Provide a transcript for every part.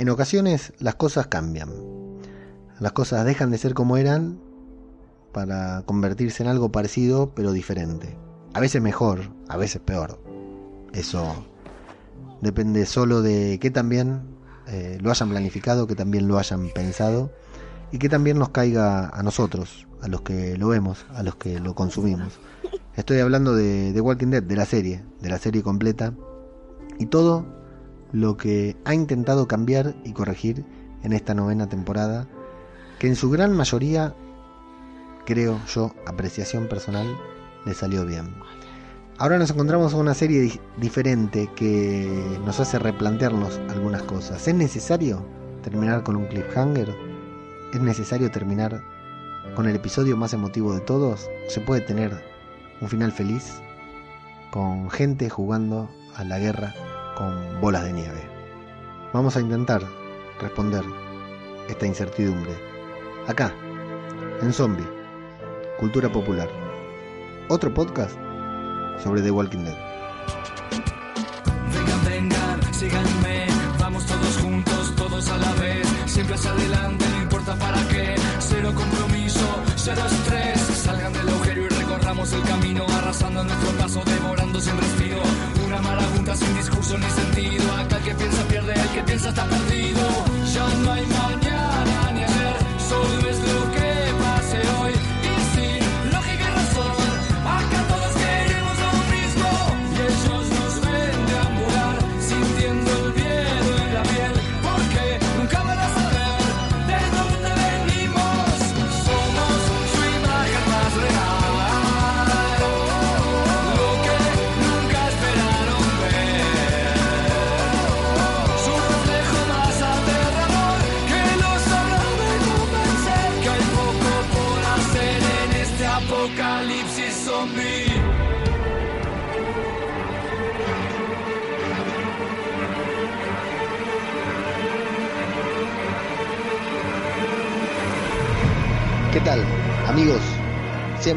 en ocasiones las cosas cambian. Las cosas dejan de ser como eran para convertirse en algo parecido pero diferente. A veces mejor, a veces peor. Eso depende solo de que también eh, lo hayan planificado, que también lo hayan pensado y que también nos caiga a nosotros, a los que lo vemos, a los que lo consumimos. Estoy hablando de, de Walking Dead, de la serie, de la serie completa y todo lo que ha intentado cambiar y corregir en esta novena temporada, que en su gran mayoría, creo yo, apreciación personal, le salió bien. Ahora nos encontramos en una serie diferente que nos hace replantearnos algunas cosas. ¿Es necesario terminar con un cliffhanger? ¿Es necesario terminar con el episodio más emotivo de todos? ¿Se puede tener un final feliz? Con gente jugando a la guerra con bolas de nieve. Vamos a intentar responder esta incertidumbre. Acá, en Zombie, Cultura Popular. Otro podcast sobre The Walking Dead. Vengan, vengan, síganme, vamos todos juntos, todos a la vez, siempre hacia adelante, no importa para qué, cero compromiso, cero estrés, salgan del agujero y recorramos el camino, arrasando nuestro paso, devorando sin respiro, sin discurso ni sentido, acá el que piensa pierde, el que piensa está perdido, ya no hay mañana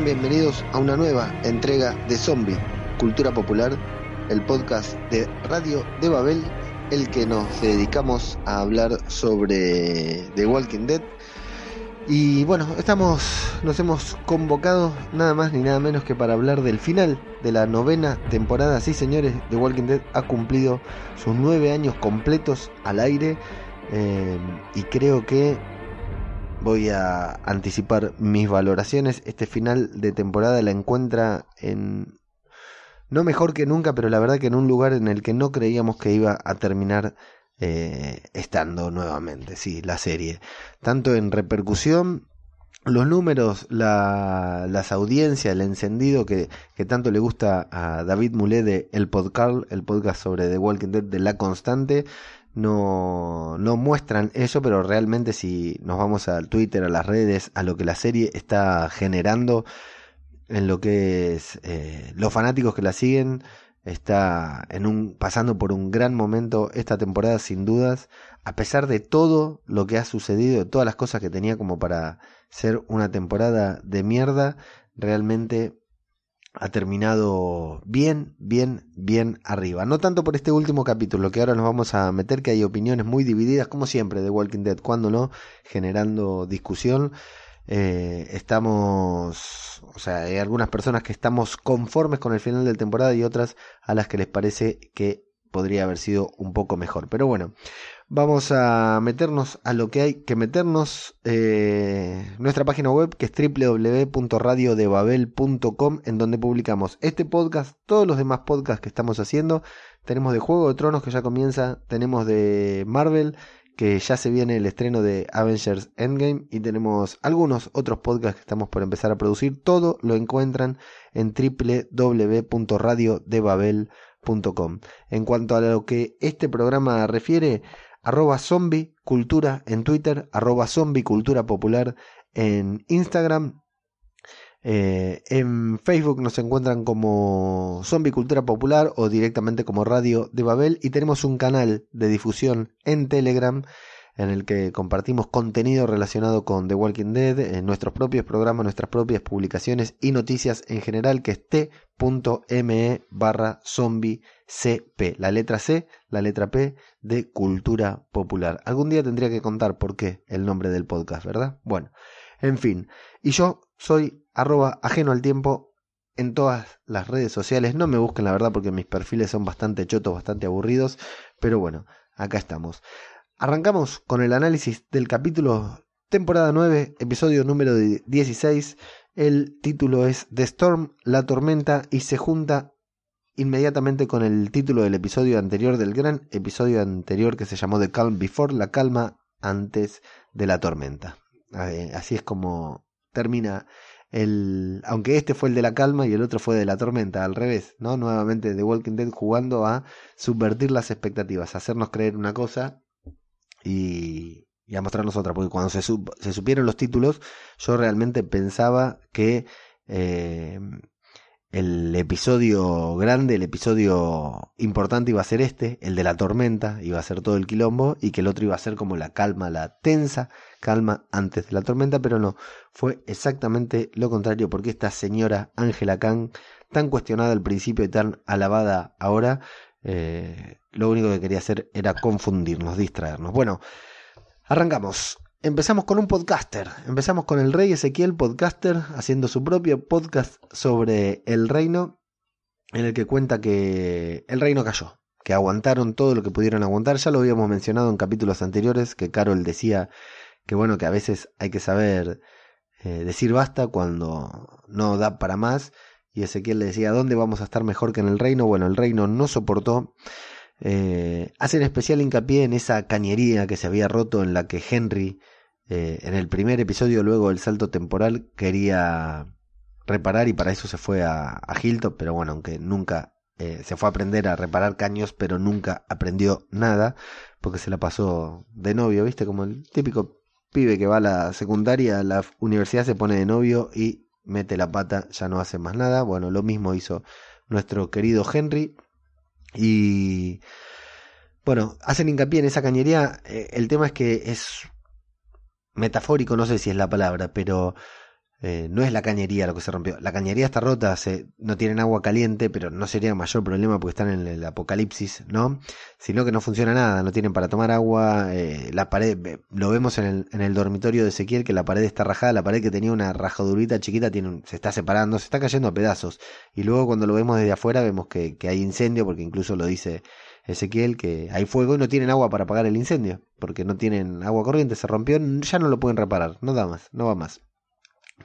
Bienvenidos a una nueva entrega de Zombie, Cultura Popular, el podcast de Radio de Babel, el que nos dedicamos a hablar sobre The Walking Dead. Y bueno, estamos, nos hemos convocado nada más ni nada menos que para hablar del final de la novena temporada. Sí, señores, The Walking Dead ha cumplido sus nueve años completos al aire. eh, y creo que voy a anticipar mis valoraciones. Este final de temporada la encuentra en... No mejor que nunca, pero la verdad que en un lugar en el que no creíamos que iba a terminar eh, estando nuevamente, sí, la serie. Tanto en repercusión, los números, la, las audiencias, el encendido que, que tanto le gusta a David Mulé de El Podcast, el podcast sobre The Walking Dead de La Constante, no, no muestran eso, pero realmente si nos vamos al Twitter, a las redes, a lo que la serie está generando, en lo que es eh, los fanáticos que la siguen, está en un, pasando por un gran momento esta temporada sin dudas, a pesar de todo lo que ha sucedido, de todas las cosas que tenía como para ser una temporada de mierda, realmente ha terminado bien, bien, bien arriba. No tanto por este último capítulo, que ahora nos vamos a meter, que hay opiniones muy divididas, como siempre, de Walking Dead, cuando no, generando discusión. Eh, estamos, o sea, hay algunas personas que estamos conformes con el final de la temporada y otras a las que les parece que podría haber sido un poco mejor. Pero bueno, vamos a meternos a lo que hay que meternos. Eh, nuestra página web que es www.radiodebabel.com en donde publicamos este podcast, todos los demás podcasts que estamos haciendo. Tenemos de Juego de Tronos que ya comienza, tenemos de Marvel que ya se viene el estreno de Avengers Endgame y tenemos algunos otros podcasts que estamos por empezar a producir. Todo lo encuentran en www.radiodebabel.com. En cuanto a lo que este programa refiere, arroba zombie cultura en Twitter, arroba zombie cultura popular en Instagram. Eh, en Facebook nos encuentran como Zombie Cultura Popular o directamente como Radio de Babel y tenemos un canal de difusión en Telegram en el que compartimos contenido relacionado con The Walking Dead, en nuestros propios programas, nuestras propias publicaciones y noticias en general, que es t.me barra zombie CP, la letra C, la letra P de Cultura Popular. Algún día tendría que contar por qué el nombre del podcast, ¿verdad? Bueno, en fin. Y yo soy arroba ajeno al tiempo en todas las redes sociales. No me busquen la verdad porque mis perfiles son bastante chotos, bastante aburridos. Pero bueno, acá estamos. Arrancamos con el análisis del capítulo temporada 9, episodio número 16. El título es The Storm, la tormenta, y se junta inmediatamente con el título del episodio anterior, del gran episodio anterior que se llamó The Calm Before, la calma antes de la tormenta. Eh, así es como termina el, aunque este fue el de la calma y el otro fue de la tormenta, al revés, ¿no? Nuevamente The Walking Dead jugando a subvertir las expectativas, hacernos creer una cosa y, y a mostrarnos otra, porque cuando se, supieron los títulos, yo realmente pensaba que eh, el episodio grande, el episodio importante iba a ser este, el de la tormenta, iba a ser todo el quilombo, y que el otro iba a ser como la calma, la tensa calma antes de la tormenta, pero no, fue exactamente lo contrario, porque esta señora Angela Kang, tan cuestionada al principio y tan alabada ahora, eh, lo único que quería hacer era confundirnos, distraernos. Bueno, arrancamos. Empezamos con un podcaster, empezamos con el rey Ezequiel podcaster haciendo su propio podcast sobre el reino en el que cuenta que el reino cayó, que aguantaron todo lo que pudieron aguantar, ya lo habíamos mencionado en capítulos anteriores, que Carol decía que bueno, que a veces hay que saber eh, decir basta cuando no da para más, y Ezequiel le decía, ¿dónde vamos a estar mejor que en el reino? Bueno, el reino no soportó eh, hacen especial hincapié en esa cañería que se había roto en la que Henry eh, en el primer episodio, luego del salto temporal, quería reparar y para eso se fue a, a Hilton, pero bueno, aunque nunca eh, se fue a aprender a reparar caños, pero nunca aprendió nada, porque se la pasó de novio, ¿viste? Como el típico pibe que va a la secundaria, a la universidad se pone de novio y mete la pata, ya no hace más nada. Bueno, lo mismo hizo nuestro querido Henry. Y bueno, hacen hincapié en esa cañería. Eh, el tema es que es metafórico, no sé si es la palabra, pero eh, no es la cañería lo que se rompió. La cañería está rota, no tienen agua caliente, pero no sería mayor problema porque están en el apocalipsis, ¿no? Sino que no funciona nada, no tienen para tomar agua. Eh, la pared, lo vemos en el, en el dormitorio de Ezequiel, que la pared está rajada, la pared que tenía una rajadurita chiquita se está separando, se está cayendo a pedazos. Y luego cuando lo vemos desde afuera vemos que, que hay incendio, porque incluso lo dice Ezequiel que hay fuego y no tienen agua para apagar el incendio, porque no tienen agua corriente, se rompió, ya no lo pueden reparar, no da más, no va más.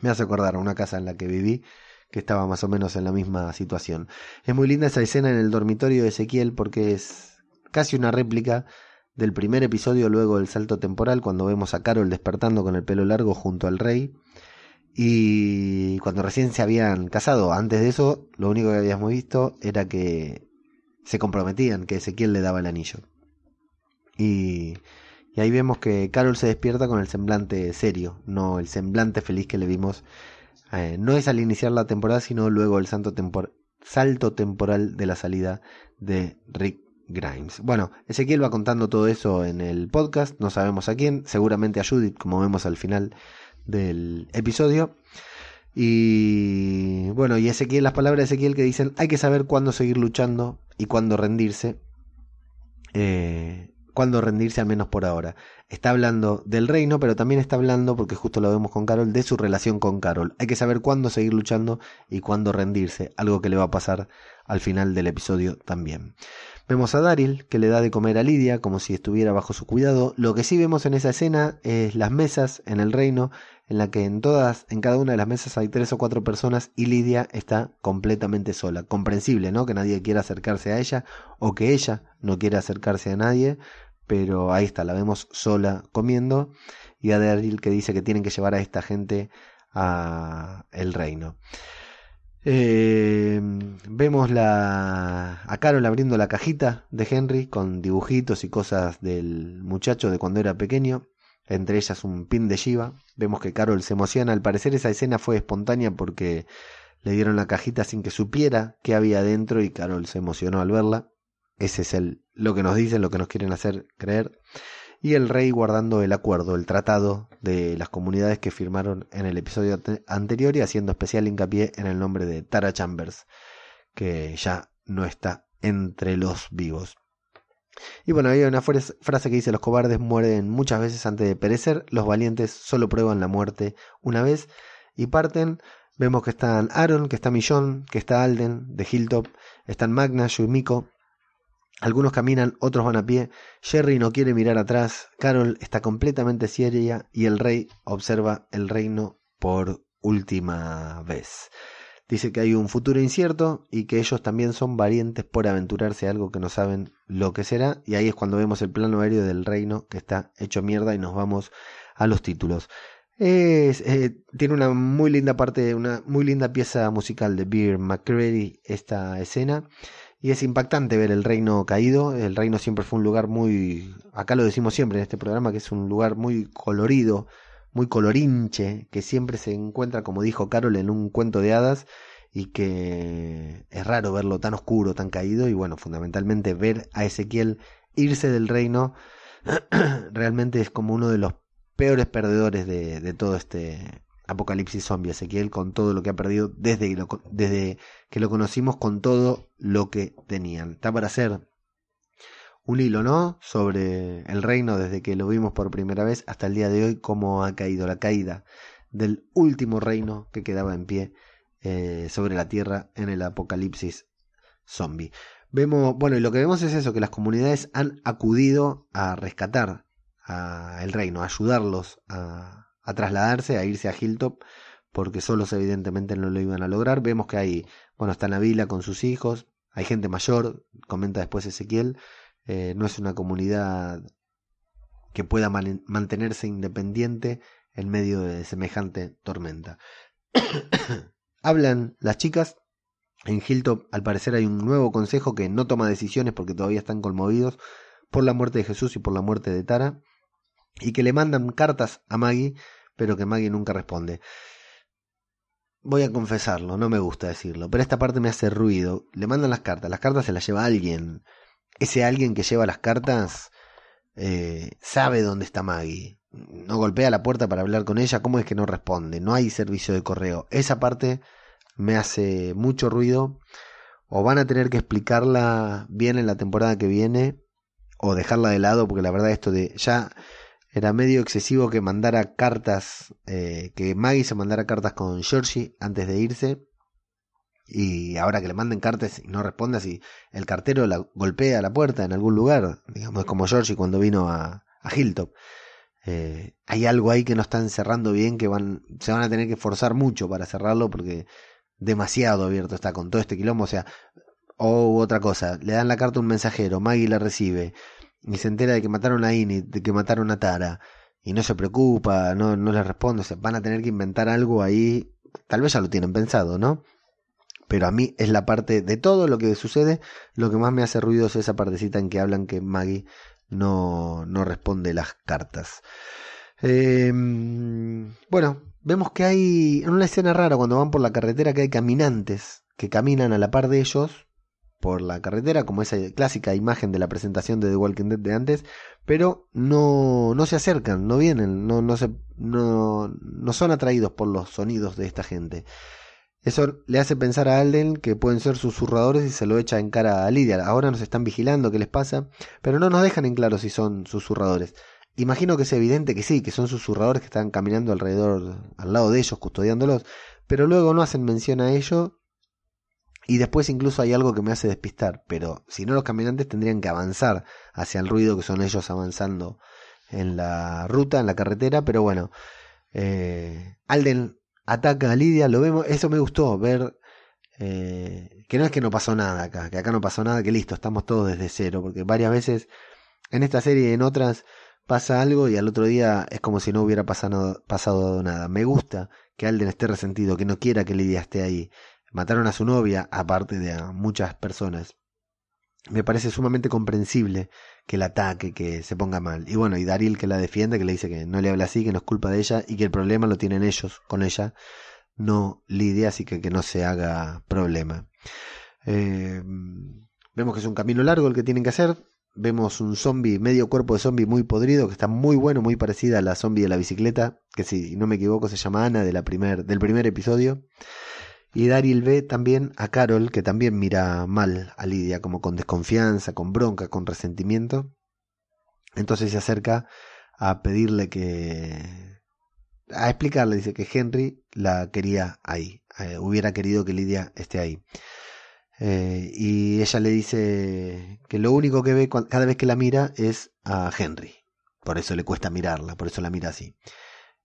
Me hace acordar a una casa en la que viví que estaba más o menos en la misma situación. Es muy linda esa escena en el dormitorio de Ezequiel porque es casi una réplica del primer episodio luego del salto temporal cuando vemos a Carol despertando con el pelo largo junto al rey y cuando recién se habían casado. Antes de eso, lo único que habíamos visto era que se comprometían que Ezequiel le daba el anillo. Y, y, ahí vemos que Carol se despierta con el semblante serio, no el semblante feliz que le vimos. Eh, no es al iniciar la temporada, sino luego el santo salto temporal de la salida de Rick Grimes. Bueno, Ezequiel va contando todo eso en el podcast, no sabemos a quién, seguramente a Judith, como vemos al final del episodio. Y bueno, y Ezequiel, las palabras de Ezequiel que dicen, hay que saber cuándo seguir luchando y cuándo rendirse. Eh, cuándo rendirse al menos por ahora. Está hablando del reino, pero también está hablando, porque justo lo vemos con Carol, de su relación con Carol. Hay que saber cuándo seguir luchando y cuándo rendirse, algo que le va a pasar al final del episodio también. Vemos a Daryl que le da de comer a Lidia como si estuviera bajo su cuidado. Lo que sí vemos en esa escena es las mesas en el reino, en la que en todas, en cada una de las mesas hay tres o cuatro personas y Lidia está completamente sola. Comprensible, ¿no? Que nadie quiera acercarse a ella o que ella no quiera acercarse a nadie, pero ahí está, la vemos sola comiendo y a Daryl que dice que tienen que llevar a esta gente a el reino. Eh, vemos a Carol abriendo la cajita de Henry con dibujitos y cosas del muchacho de cuando era pequeño, entre ellas un pin de Shiva. Vemos que Carol se emociona. Al parecer esa escena fue espontánea porque le dieron la cajita sin que supiera qué había dentro y Carol se emocionó al verla. Ese es el, lo que nos dicen, lo que nos quieren hacer creer. y el rey guardando el acuerdo, el tratado de las comunidades que firmaron en el episodio anterior y haciendo especial hincapié en el nombre de Tara Chambers, que ya no está entre los vivos. Y bueno, hay una frase que dice, los cobardes mueren muchas veces antes de perecer, los valientes solo prueban la muerte una vez y parten. Vemos que están Aaron, que está Millón, que está Alden, de Hilltop, están Magna, Yumiko. Algunos caminan, otros van a pie. Jerry no quiere mirar atrás. Carol está completamente seria y el rey observa el reino por última vez. Dice que hay un futuro incierto y que ellos también son valientes por aventurarse a algo que no saben lo que será. Y ahí es cuando vemos el plano aéreo del reino que está hecho mierda y nos vamos a los títulos. Es, eh, tiene una muy linda parte, una muy linda pieza musical de Beer McCready esta escena. Y es impactante ver el reino caído. El reino siempre fue un lugar muy, acá lo decimos siempre en este programa, que es un lugar muy colorido, muy colorinche, que siempre se encuentra, como dijo Carol, en un cuento de hadas y que es raro verlo tan oscuro, tan caído y bueno, fundamentalmente ver a Ezequiel irse del reino realmente es como uno de los peores perdedores de, de todo este apocalipsis zombie, Ezequiel con todo lo que ha perdido desde, desde que lo conocimos con todo lo que tenían. Está para hacer un hilo, ¿no? Sobre el reino desde que lo vimos por primera vez hasta el día de hoy, cómo ha caído la caída del último reino que quedaba en pie eh, sobre la tierra en el apocalipsis zombie. Vemos, bueno, y lo que vemos es eso, que las comunidades han acudido a rescatar al reino, a ayudarlos a, a trasladarse, a irse a Hilltop, porque solos evidentemente no lo iban a lograr. Vemos que hay, bueno, está Navila con sus hijos, hay gente mayor, comenta después Ezequiel, eh, no es una comunidad que pueda mantenerse independiente en medio de semejante tormenta. Hablan las chicas. En Hilltop, al parecer, hay un nuevo consejo que no toma decisiones porque todavía están conmovidos por la muerte de Jesús y por la muerte de Tara. Y que le mandan cartas a Maggie, pero que Maggie nunca responde. Voy a confesarlo, no me gusta decirlo, pero esta parte me hace ruido. Le mandan las cartas, las cartas se las lleva alguien ese alguien que lleva las cartas eh, sabe dónde está Maggie. No golpea la puerta para hablar con ella. ¿Cómo es que no responde? No hay servicio de correo. Esa parte me hace mucho ruido. O van a tener que explicarla bien en la temporada que viene. O dejarla de lado. Porque la verdad esto de ya era medio excesivo que mandara cartas. Eh, que Maggie se mandara cartas con Georgie antes de irse y ahora que le manden cartas y no responda si el cartero la golpea la puerta en algún lugar, digamos, es como Georgie cuando vino a, a Hilltop. Eh, hay algo ahí que no están cerrando bien, que van, se van a tener que forzar mucho para cerrarlo porque demasiado abierto está con todo este quilombo, o sea, o otra cosa, le dan la carta a un mensajero, Maggie la recibe y se entera de que mataron a Init, de que mataron a Tara. Y no se preocupa, no, no le responde, o sea, van a tener que inventar algo ahí, tal vez ya lo tienen pensado, ¿no? pero a mí es la parte de todo lo que sucede, lo que más me hace ruido es esa partecita en que hablan que Maggie no, no responde las cartas. Em, bueno, vemos que hay en una escena rara cuando van por la carretera que hay caminantes que caminan a la par de ellos por la carretera, como esa clásica imagen de la presentación de The Walking Dead de antes, pero no, no se acercan, no vienen, no, no, se, no, no son atraídos por los sonidos de esta gente. Eso le hace pensar a Alden que pueden ser susurradores y se lo echa en cara a Lidia. Ahora nos están vigilando qué les pasa, pero no nos dejan en claro si son susurradores. Imagino que es evidente que sí, que son susurradores que están caminando alrededor, al lado de ellos, custodiándolos, pero luego no hacen mención a ello y después incluso hay algo que me hace despistar, pero si no los caminantes tendrían que avanzar hacia el ruido que son ellos avanzando en la ruta, en la carretera, pero bueno, eh, Alden ataca a Lidia, lo vemos, eso me gustó, ver eh, que no es que no pasó nada acá, que acá no pasó nada, que listo, estamos todos desde cero, porque varias veces en esta serie y en otras pasa algo y al otro día es como si no hubiera pasado, pasado nada. Me gusta que Alden esté resentido, que no quiera que Lidia esté ahí. Mataron a su novia, aparte de a muchas personas me parece sumamente comprensible que la ataque, que se ponga mal. Y bueno, y Daryl que la defiende, que le dice que no le habla así, que no es culpa de ella y que el problema lo tienen ellos con ella, no Lidia, así que que no se haga problema. Eh, vemos que es un camino largo el que tienen que hacer. vemos un zombie, medio cuerpo de zombie muy podrido, que está muy bueno, muy parecida a la zombie de la bicicleta, que si no me equivoco se llama Ana de la primer, del primer episodio. Y Daryl ve también a Carol, que también mira mal a Lidia, como con desconfianza, con bronca, con resentimiento. Entonces se acerca a pedirle que... a explicarle, dice que Henry la quería ahí, eh, hubiera querido que Lidia esté ahí. Eh, y ella le dice que lo único que ve cada vez que la mira es a Henry. Por eso le cuesta mirarla, por eso la mira así.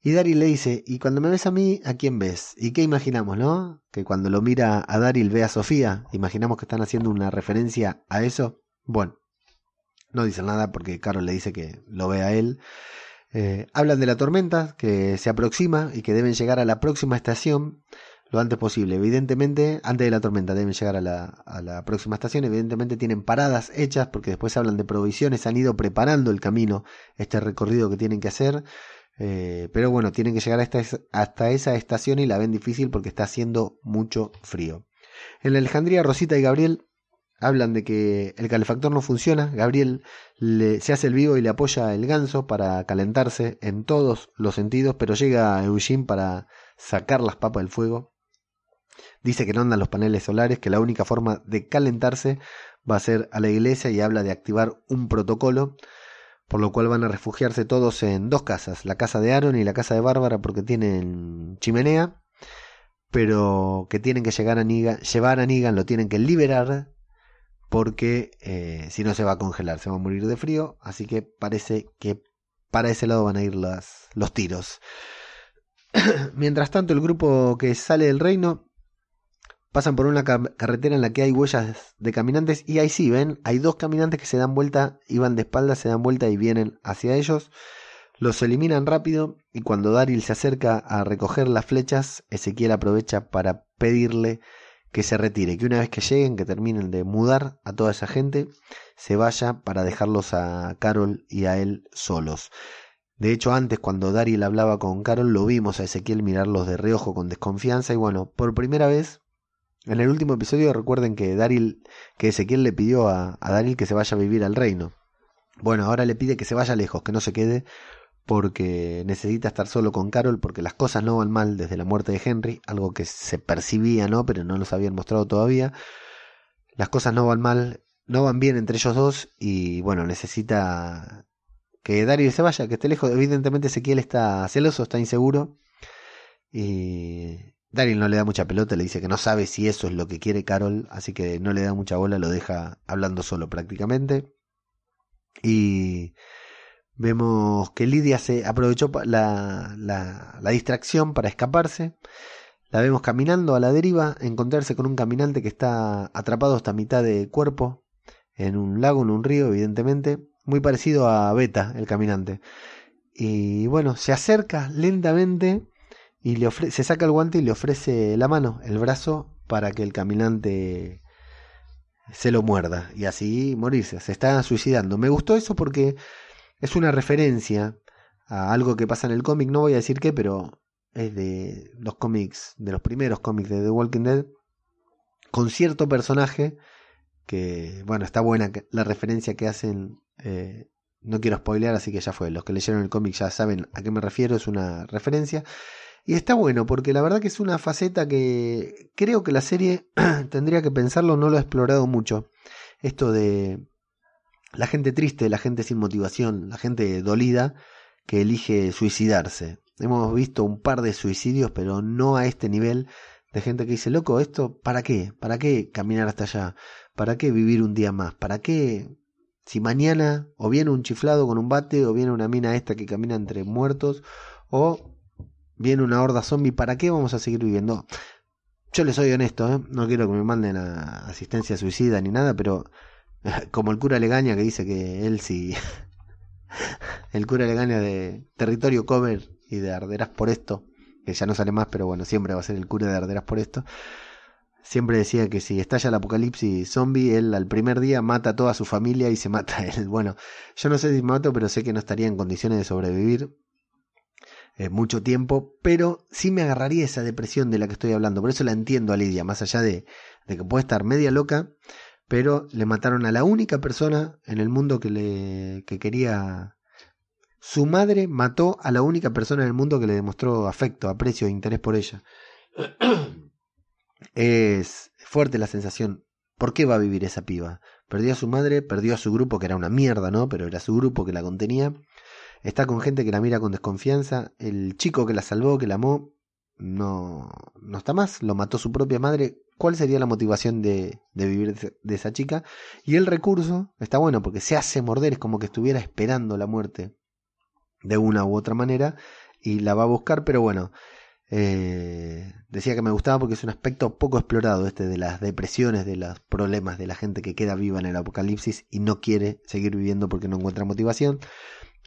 Y Daryl le dice, y cuando me ves a mí, ¿a quién ves? ¿Y qué imaginamos, no? Que cuando lo mira a Daryl ve a Sofía. ¿Imaginamos que están haciendo una referencia a eso? Bueno, no dicen nada porque Carol le dice que lo ve a él. Eh, hablan de la tormenta que se aproxima y que deben llegar a la próxima estación lo antes posible. Evidentemente, antes de la tormenta deben llegar a la, a la próxima estación. Evidentemente tienen paradas hechas porque después hablan de provisiones. Han ido preparando el camino, este recorrido que tienen que hacer. Eh, pero bueno, tienen que llegar hasta hasta esa estación y la ven difícil porque está haciendo mucho frío. En la Alejandría, Rosita y Gabriel hablan de que el calefactor no funciona. Gabriel se hace el vivo y le apoya el ganso para calentarse en todos los sentidos, pero llega Eugene para sacar las papas del fuego. Dice que no andan los paneles solares, que la única forma de calentarse va a ser a la iglesia y habla de activar un protocolo, por lo cual van a refugiarse todos en dos casas, la casa de Aaron y la casa de Bárbara porque tienen chimenea, pero que tienen que llegar a Negan, llevar a Negan, lo tienen que liberar porque eh, si no se va a congelar, se va a morir de frío, así que parece que para ese lado van a ir los tiros. Mientras tanto, el grupo que sale del reino pasan por una carretera en la que hay huellas de caminantes y ahí sí, ven, hay dos caminantes que se dan vuelta, iban de espaldas, se dan vuelta y vienen hacia ellos. Los eliminan rápido y cuando Daryl se acerca a recoger las flechas, Ezequiel aprovecha para pedirle que se retire, que una vez que lleguen, que terminen de mudar a toda esa gente, se vaya para dejarlos a Carol y a él solos. De hecho, antes cuando Daryl hablaba con Carol, lo vimos a Ezequiel mirarlos de reojo con desconfianza y bueno, por primera vez en el último episodio recuerden que Daryl, que Ezequiel le pidió a, a que se vaya a vivir al reino. Bueno, ahora le pide que se vaya lejos, que no se quede, porque necesita estar solo con Carol, porque las cosas no van mal desde la muerte de Henry, algo que se percibía, ¿no? Pero no nos habían mostrado todavía. Las cosas no van mal, no van bien entre ellos dos, y bueno, necesita que Daryl se vaya, que esté lejos. Evidentemente Ezequiel está celoso, está inseguro. Y Daryl no le da mucha pelota, le dice que no sabe si eso es lo que quiere Carol, así que no le da mucha bola, lo deja hablando solo prácticamente. Y vemos que Lidia se aprovechó la, la, la distracción para escaparse. La vemos caminando a la deriva, encontrarse con un caminante que está atrapado hasta mitad de cuerpo en un lago, en un río, evidentemente, muy parecido a Beta, el caminante. Y bueno, se acerca lentamente y le ofrece, se saca el guante y le ofrece la mano, el brazo, para que el caminante se lo muerda y así morirse. Se está suicidando. Me gustó eso porque es una referencia a algo que pasa en el cómic. No voy a decir qué, pero es de los cómics, de los primeros cómics de The Walking Dead, con cierto personaje que, bueno, está buena la referencia que hacen. Eh, no quiero spoilear, así que ya fue. Los que leyeron el cómic ya saben a qué me refiero, es una referencia. Y está bueno, porque la verdad que es una faceta que creo que la serie tendría que pensarlo, no lo ha explorado mucho. Esto de la gente triste, la gente sin motivación, la gente dolida que elige suicidarse. Hemos visto un par de suicidios, pero no a este nivel de gente que dice, loco, esto, ¿para qué? ¿Para qué caminar hasta allá? ¿Para qué vivir un día más? ¿Para qué? Si mañana o viene un chiflado con un bate o viene una mina esta que camina entre muertos o viene una horda zombie, ¿para qué vamos a seguir viviendo? Yo les soy honesto, ¿eh? no quiero que me manden a asistencia suicida ni nada, pero como el cura Legaña que dice que él sí, el cura Legaña de territorio cover y de arderas por esto, que ya no sale más, pero bueno, siempre va a ser el cura de arderas por esto. Siempre decía que si estalla el apocalipsis zombie, él al primer día mata a toda su familia y se mata a él. Bueno, yo no sé si mato, pero sé que no estaría en condiciones de sobrevivir eh, mucho tiempo, pero sí me agarraría esa depresión de la que estoy hablando. Por eso la entiendo a Lidia, más allá de, de que puede estar media loca, pero le mataron a la única persona en el mundo que le que quería su madre mató a la única persona en el mundo que le demostró afecto, aprecio e interés por ella. es fuerte la sensación. ¿Por qué va a vivir esa piba? Perdió a su madre, perdió a su grupo, que era una mierda, ¿no? Pero era su grupo que la contenía. Está con gente que la mira con desconfianza. El chico que la salvó, que la amó, no, no está más. Lo mató su propia madre. ¿Cuál sería la motivación de, de vivir de esa chica? Y el recurso está bueno porque se hace morder, es como que estuviera esperando la muerte de una u otra manera y la va a buscar, pero bueno, eh, decía que me gustaba porque es un aspecto poco explorado este de las depresiones, de los problemas de la gente que queda viva en el apocalipsis y no quiere seguir viviendo porque no encuentra motivación.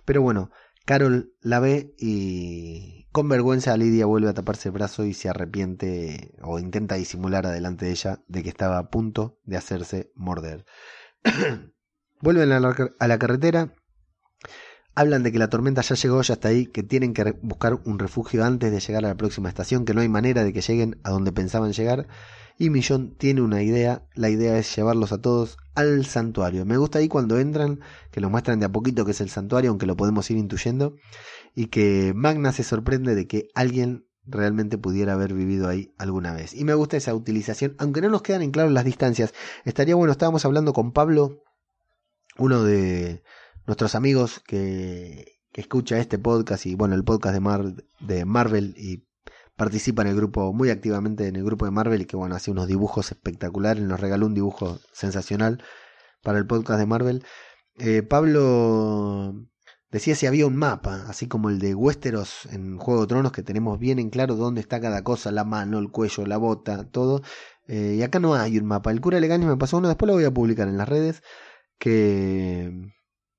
Pero bueno, Carol la ve y con vergüenza Lidia vuelve a taparse el brazo y se arrepiente o intenta disimular adelante de ella de que estaba a punto de hacerse morder. Vuelven a la, a la carretera. Hablan de que la tormenta ya llegó, ya está ahí, que tienen que buscar un refugio antes de llegar a la próxima estación, que no hay manera de que lleguen a donde pensaban llegar. Y Millón tiene una idea, la idea es llevarlos a todos al santuario. Me gusta ahí cuando entran, que lo muestran de a poquito que es el santuario, aunque lo podemos ir intuyendo, y que Magna se sorprende de que alguien realmente pudiera haber vivido ahí alguna vez. Y me gusta esa utilización, aunque no nos quedan en claro las distancias. Estaría bueno, estábamos hablando con Pablo, uno de nuestros amigos que, que escucha este podcast y bueno, el podcast de, Mar, de Marvel y participa en el grupo muy activamente en el grupo de Marvel y que bueno, hace unos dibujos espectaculares, nos regaló un dibujo sensacional para el podcast de Marvel. Eh, Pablo decía si había un mapa, así como el de Westeros en Juego de Tronos, que tenemos bien en claro dónde está cada cosa, la mano, el cuello, la bota, todo. Eh, y acá no hay un mapa. El cura Legaño me pasó uno, después lo voy a publicar en las redes, que...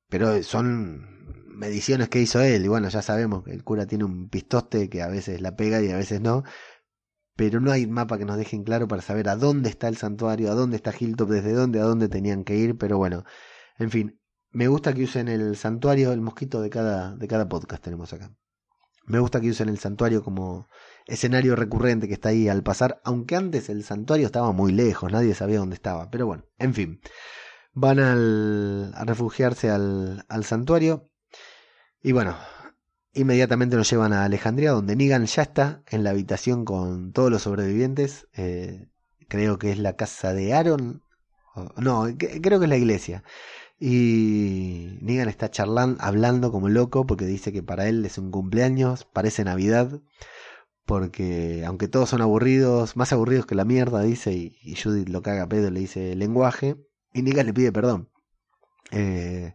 Pero son mediciones que hizo él, y bueno, ya sabemos que el cura tiene un pistoste que a veces la pega y a veces no, pero no hay mapa que nos dejen claro para saber a dónde está el santuario, a dónde está Hilltop, desde dónde, a dónde tenían que ir, pero bueno, en fin, me gusta que usen el santuario, el mosquito de cada, de cada podcast tenemos acá. Me gusta que usen el santuario como escenario recurrente que está ahí al pasar, aunque antes el santuario estaba muy lejos, nadie sabía dónde estaba, pero bueno, en fin. Van al, a refugiarse al, al santuario y bueno, inmediatamente nos llevan a Alejandría, donde Negan ya está en la habitación con todos los sobrevivientes. Eh, creo que es la casa de Aaron. No, creo que es la iglesia. Y Negan está charlando, hablando como loco, porque dice que para él es un cumpleaños, parece Navidad. Porque aunque todos son aburridos, más aburridos que la mierda, dice, y, Judith lo caga a pedo, le dice lenguaje, y le pide perdón. Eh,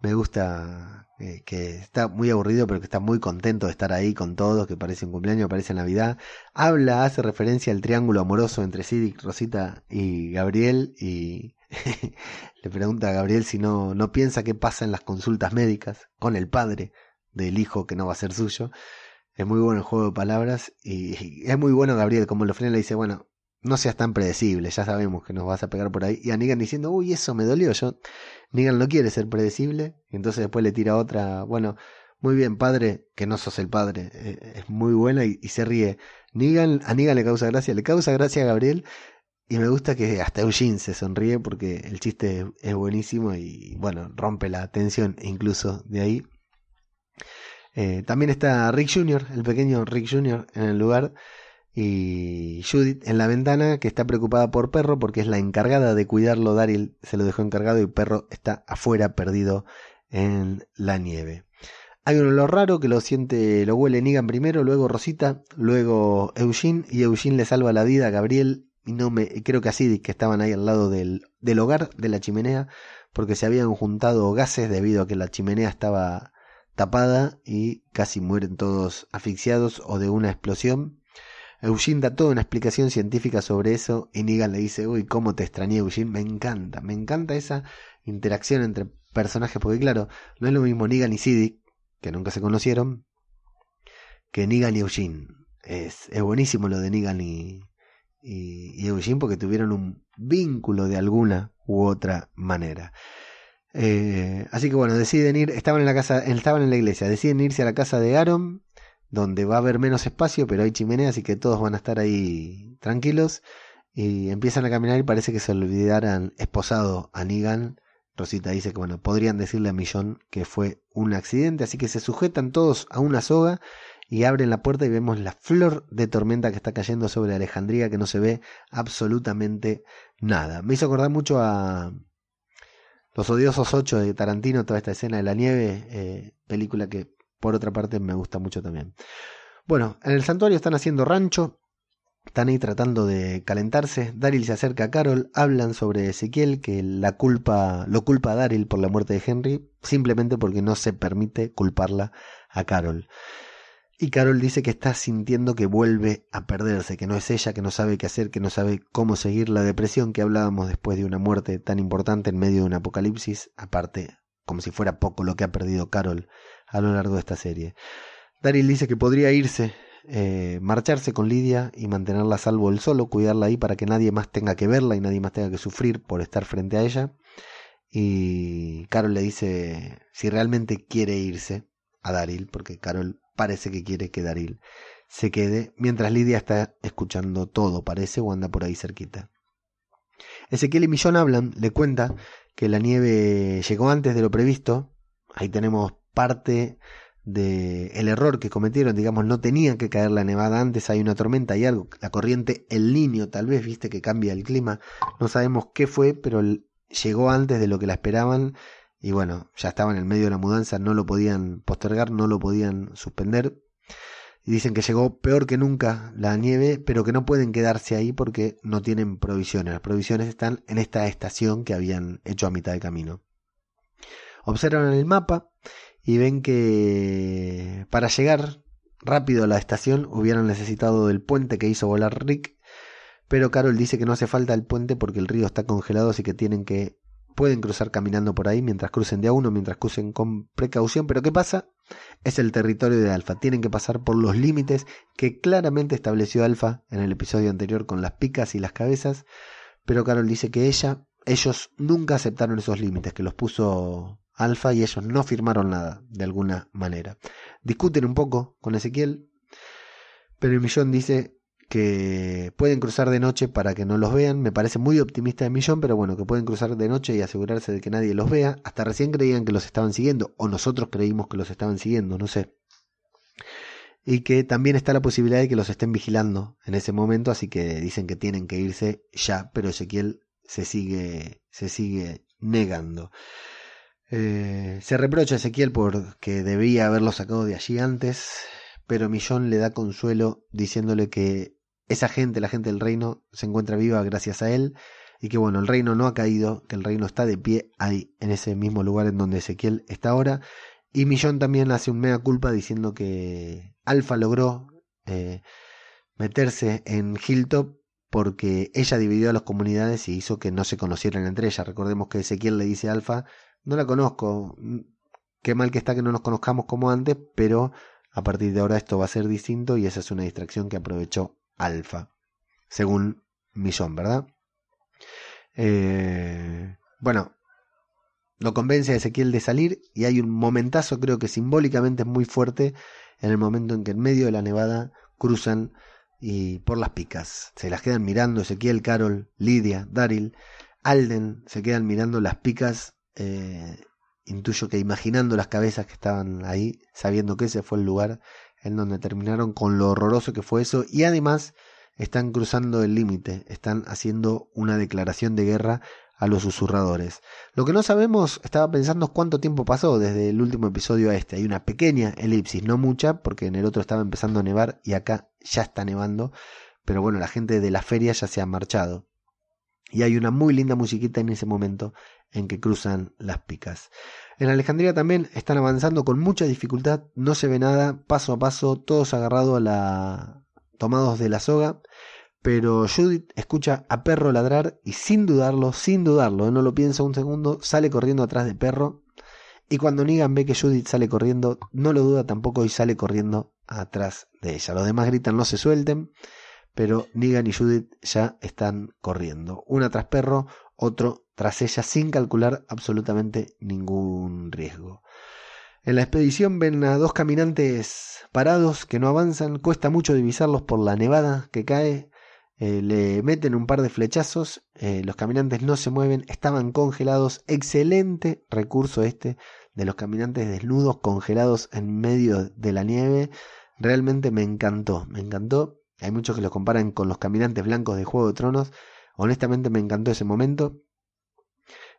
me gusta eh, que está muy aburrido, pero que está muy contento de estar ahí con todos, que parece un cumpleaños, parece Navidad. Habla, hace referencia al triángulo amoroso entre Sidic, Rosita y Gabriel y le pregunta a Gabriel si no, no piensa qué pasa en las consultas médicas con el padre del hijo que no va a ser suyo. Es muy bueno el juego de palabras y, es muy bueno Gabriel, como lo frena le dice, bueno, no seas tan predecible, ya sabemos que nos vas a pegar por ahí. Y a Negan diciendo, uy, eso me dolió. Yo, Negan no quiere ser predecible. Entonces después le tira otra, bueno, muy bien, padre, que no sos el padre. Eh, es muy buena y, se ríe. Negan, a Negan le causa gracia, le causa gracia a Gabriel. Y me gusta que hasta Eugene se sonríe porque el chiste es buenísimo y bueno, rompe la tensión incluso de ahí. Eh, también está Rick Jr., el pequeño Rick Jr. en el lugar y Judith en la ventana que está preocupada por Perro porque es la encargada de cuidarlo. Daryl se lo dejó encargado y Perro está afuera perdido en la nieve. Hay un olor raro que lo siente, lo huele Negan primero, luego Rosita, luego Eugene y Eugene le salva la vida a Gabriel y no me creo que así que estaban ahí al lado del, del hogar de la chimenea porque se habían juntado gases debido a que la chimenea estaba tapada y casi mueren todos asfixiados o de una explosión. Eugene da toda una explicación científica sobre eso y Negan le dice, uy, cómo te extrañé Eugene, me encanta, me encanta esa interacción entre personajes, porque claro, no es lo mismo Negan y Siddiq, que nunca se conocieron, que Negan y Eugene. Es, es buenísimo lo de Negan y, y, Eugene porque tuvieron un vínculo de alguna u otra manera. Eh, así que bueno, deciden ir, estaban en la casa, estaban en la iglesia, deciden irse a la casa de Aaron donde va a haber menos espacio, pero hay chimenea, así que todos van a estar ahí tranquilos. y empiezan a caminar y parece que se olvidaran esposado a Negan. Rosita dice que bueno, podrían decirle a Millón que fue un accidente, así que se sujetan todos a una soga y abren la puerta y vemos la flor de tormenta que está cayendo sobre Alejandría que no se ve absolutamente nada. Me hizo acordar mucho a Los odiosos ocho de Tarantino, toda esta escena de la nieve, eh, película que por otra parte me gusta mucho también. Bueno, en el santuario están haciendo rancho, están ahí tratando de calentarse. Daryl se acerca a Carol, hablan sobre Ezequiel, que la culpa, lo culpa a Daryl por la muerte de Henry, simplemente porque no se permite culparla a Carol. Y Carol dice que está sintiendo que vuelve a perderse, que no es ella, que no sabe qué hacer, que no sabe cómo seguir la depresión que hablábamos después de una muerte tan importante en medio de un apocalipsis, aparte, como si fuera poco lo que ha perdido Carol a lo largo de esta serie. Daryl dice que podría irse, eh, marcharse con Lidia y mantenerla a salvo él solo, cuidarla ahí para que nadie más tenga que verla y nadie más tenga que sufrir por estar frente a ella. Y Carol le dice si realmente quiere irse a Daryl, porque Carol parece que quiere que Daryl se quede, mientras Lidia está escuchando todo, parece, o anda por ahí cerquita. Ezequiel y Millón hablan, le cuenta que la nieve llegó antes de lo previsto, ahí tenemos parte de el error que cometieron, digamos, no tenía que caer la nevada antes, hay una tormenta y algo, la corriente, el niño tal vez, viste que cambia el clima, no sabemos qué fue, pero llegó antes de lo que la esperaban y bueno, ya estaba en el medio de la mudanza, no lo podían postergar, no lo podían suspender. Y dicen que llegó peor que nunca la nieve, pero que no pueden quedarse ahí porque no tienen provisiones. Las provisiones están en esta estación que habían hecho a mitad de camino. Observan el mapa y ven que para llegar rápido a la estación hubieran necesitado del puente que hizo volar Rick, pero Carol dice que no hace falta el puente porque el río está congelado, así que tienen que pueden cruzar caminando por ahí mientras crucen de a uno, mientras crucen con precaución, pero ¿qué pasa? Es el territorio de Alfa, tienen que pasar por los límites que claramente estableció Alfa en el episodio anterior con las picas y las cabezas, pero Carol dice que ella, ellos nunca aceptaron esos límites, que los puso Alfa y ellos no firmaron nada, de alguna manera. Discuten un poco con Ezequiel, pero el millón dice que pueden cruzar de noche para que no los vean. Me parece muy optimista de Millón, pero bueno, que pueden cruzar de noche y asegurarse de que nadie los vea. Hasta recién creían que los estaban siguiendo, o nosotros creímos que los estaban siguiendo, no sé. Y que también está la posibilidad de que los estén vigilando en ese momento, así que dicen que tienen que irse ya, pero Ezequiel se sigue, se sigue negando. Eh, se reprocha a Ezequiel porque debía haberlo sacado de allí antes, pero Millón le da consuelo diciéndole que esa gente, la gente del reino, se encuentra viva gracias a él y que bueno, el reino no ha caído, que el reino está de pie ahí, en ese mismo lugar en donde Ezequiel está ahora. Y Millón también hace un mea culpa diciendo que Alfa logró eh, meterse en Hilltop porque ella dividió a las comunidades y hizo que no se conocieran entre ellas. Recordemos que Ezequiel le dice a Alfa, no la conozco, qué mal que está que no nos conozcamos como antes, pero a partir de ahora esto va a ser distinto y esa es una distracción que aprovechó Alfa, según Millón, ¿verdad? Eh, bueno, lo convence a Ezequiel de salir y hay un momentazo, creo que simbólicamente es muy fuerte, en el momento en que en medio de la nevada cruzan y por las picas. Se las quedan mirando Ezequiel, Carol, Lidia, Daryl, Alden, se quedan mirando las picas eh, intuyo que imaginando las cabezas que estaban ahí, sabiendo que ese fue el lugar en donde terminaron con lo horroroso que fue eso y además están cruzando el límite, están haciendo una declaración de guerra a los susurradores. Lo que no sabemos, estaba pensando cuánto tiempo pasó desde el último episodio a este. Hay una pequeña elipsis, no mucha, porque en el otro estaba empezando a nevar y acá ya está nevando. Pero bueno, la gente de la feria ya se ha marchado. Y hay una muy linda musiquita en ese momento en que cruzan las picas. En Alejandría también están avanzando con mucha dificultad, no se ve nada, paso a paso, todos agarrados a la tomados de la soga, pero Judith escucha a Perro ladrar y sin dudarlo, sin dudarlo, no lo piensa un segundo, sale corriendo atrás de Perro y cuando Negan ve que Judith sale corriendo, no lo duda tampoco y sale corriendo atrás de ella. Los demás gritan no se suelten pero Negan y Judith ya están corriendo, una tras perro, otro tras ella, sin calcular absolutamente ningún riesgo. En la expedición ven a dos caminantes parados que no avanzan, cuesta mucho divisarlos por la nevada que cae, Eh, le meten un par de flechazos, eh, los caminantes no se mueven, estaban congelados. Excelente recurso este de los caminantes desnudos, congelados en medio de la nieve. Realmente me encantó, me encantó. Hay muchos que lo comparan con los caminantes blancos de Juego de Tronos. Honestamente me encantó ese momento.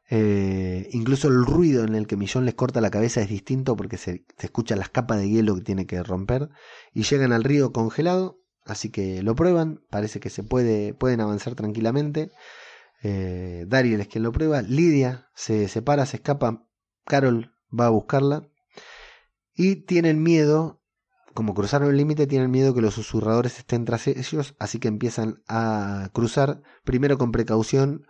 Eh, incluso el ruido en el que Millón les corta la cabeza es distinto porque se, se escuchan las capas de hielo que tiene que romper. Y llegan al río congelado Así que lo prueban, parece que se puede, pueden avanzar tranquilamente. Eh, Daryl es quien lo prueba. Lidia se separa, se escapa. Carol va a buscarla. Y tienen miedo, como cruzaron el límite, tienen miedo que los susurradores estén tras ellos. Así que empiezan a cruzar, primero con precaución.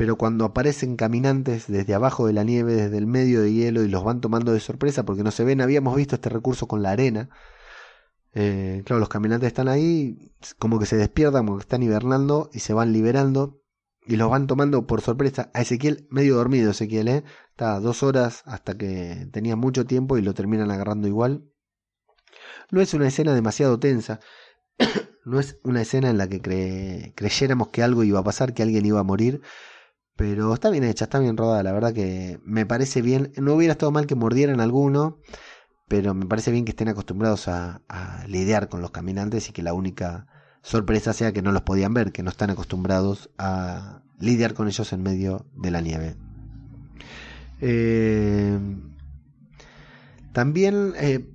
Pero cuando aparecen caminantes desde abajo de la nieve, desde el medio de hielo, y los van tomando de sorpresa porque no se ven, habíamos visto este recurso con la arena eh, claro, los caminantes están ahí, como que se despiertan, como que están hibernando y se van liberando y los van tomando por sorpresa. A Ezequiel, medio dormido Ezequiel, ¿eh? Está dos horas hasta que tenía mucho tiempo y lo terminan agarrando igual. No es una escena demasiado tensa. no es una escena en la que creyéramos que algo iba a pasar, que alguien iba a morir. Pero está bien hecha, está bien rodada. La verdad que me parece bien. No hubiera estado mal que mordieran alguno pero me parece bien que estén acostumbrados a, lidiar con los caminantes y que la única sorpresa sea que no los podían ver, que no están acostumbrados a lidiar con ellos en medio de la nieve. Eh, también eh,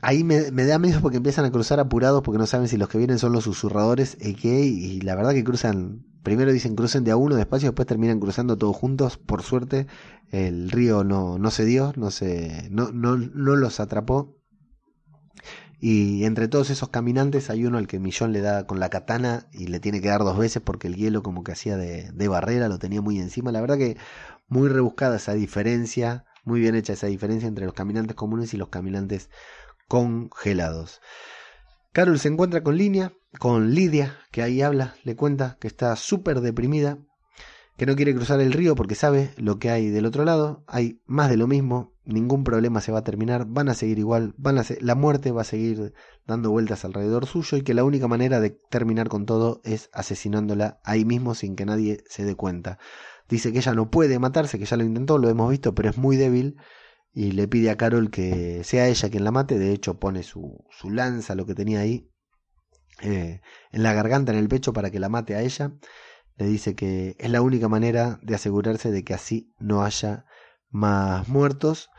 ahí me, da miedo porque empiezan a cruzar apurados porque no saben si los que vienen son los susurradores y y la verdad que cruzan primero dicen crucen de a uno despacio, después terminan cruzando todos juntos. Por suerte, el río no, no se dio, no, se, no, no, no los atrapó. Y entre todos esos caminantes hay uno al que Millón le da con la katana y le tiene que dar dos veces porque el hielo como que hacía de, de barrera, lo tenía muy encima. La verdad que muy rebuscada esa diferencia, muy bien hecha esa diferencia entre los caminantes comunes y los caminantes congelados. Carol se encuentra con Línea, con Lidia, que ahí habla, le cuenta que está súper deprimida, que no quiere cruzar el río porque sabe lo que hay del otro lado, hay más de lo mismo, ningún problema se va a terminar, van a seguir igual, van a la muerte va a seguir dando vueltas alrededor suyo y que la única manera de terminar con todo es asesinándola ahí mismo sin que nadie se dé cuenta. Dice que ella no puede matarse, que ya lo intentó, lo hemos visto, pero es muy débil y le pide a Carol que sea ella quien la mate, de hecho pone su, su lanza, lo que tenía ahí, eh, en la garganta, en el pecho, para que la mate a ella. Le dice que es la única manera de asegurarse de que así no haya más muertos.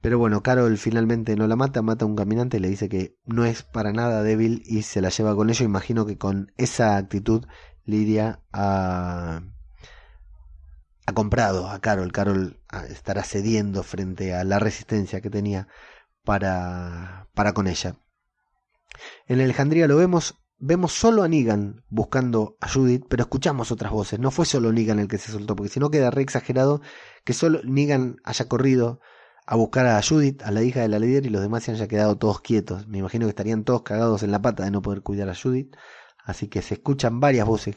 Pero bueno, Carol finalmente no la mata, mata a un caminante y le dice que no es para nada débil y se la lleva con ello. Imagino que con esa actitud Lidia ha, ha comprado a Carol. Carol estará cediendo frente a la resistencia que tenía para, para con ella. En Alejandría lo vemos, vemos solo a Negan buscando a Judith, pero escuchamos otras voces. No fue solo Negan el que se soltó, porque si no queda re exagerado que solo Negan haya corrido a buscar a Judith, a la hija de la líder, y los demás se hayan quedado todos quietos. Me imagino que estarían todos cagados en la pata de no poder cuidar a Judith. Así que se escuchan varias voces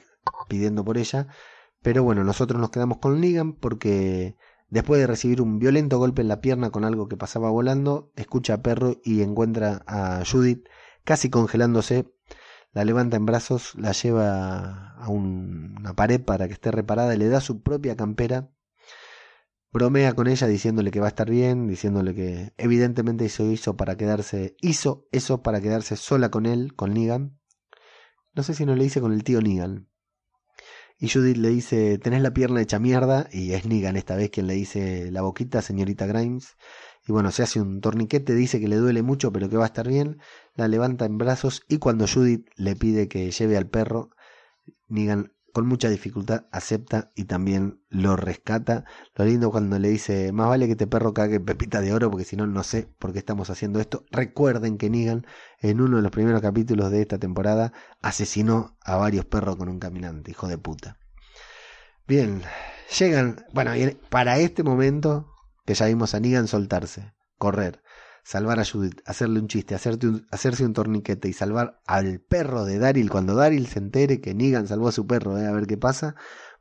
pidiendo por ella. Pero bueno, nosotros nos quedamos con Negan porque después de recibir un violento golpe en la pierna con algo que pasaba volando, escucha a Perro y encuentra a Judith casi congelándose, la levanta en brazos, la lleva a una pared para que esté reparada, le da su propia campera, bromea con ella diciéndole que va a estar bien, diciéndole que evidentemente eso hizo para quedarse, hizo eso para quedarse sola con él, con Negan. No sé si no le dice con el tío Negan. Y Judith le dice, tenés la pierna hecha mierda, y es Negan esta vez quien le dice la boquita, señorita Grimes. Y bueno, se hace un torniquete, dice que le duele mucho, pero que va a estar bien la levanta en brazos y cuando Judith le pide que lleve al perro, Negan con mucha dificultad acepta y también lo rescata. Lo lindo cuando le dice, más vale que este perro cague pepita de oro porque si no, no sé por qué estamos haciendo esto. Recuerden que Negan en uno de los primeros capítulos de esta temporada asesinó a varios perros con un caminante, hijo de puta. Bien, llegan, bueno, para este momento que ya vimos a Negan soltarse, correr, salvar a Judith, hacerle un chiste, hacerse un torniquete y salvar al perro de Daryl cuando Daryl se entere que Negan salvó a su perro, ¿eh? a ver qué pasa.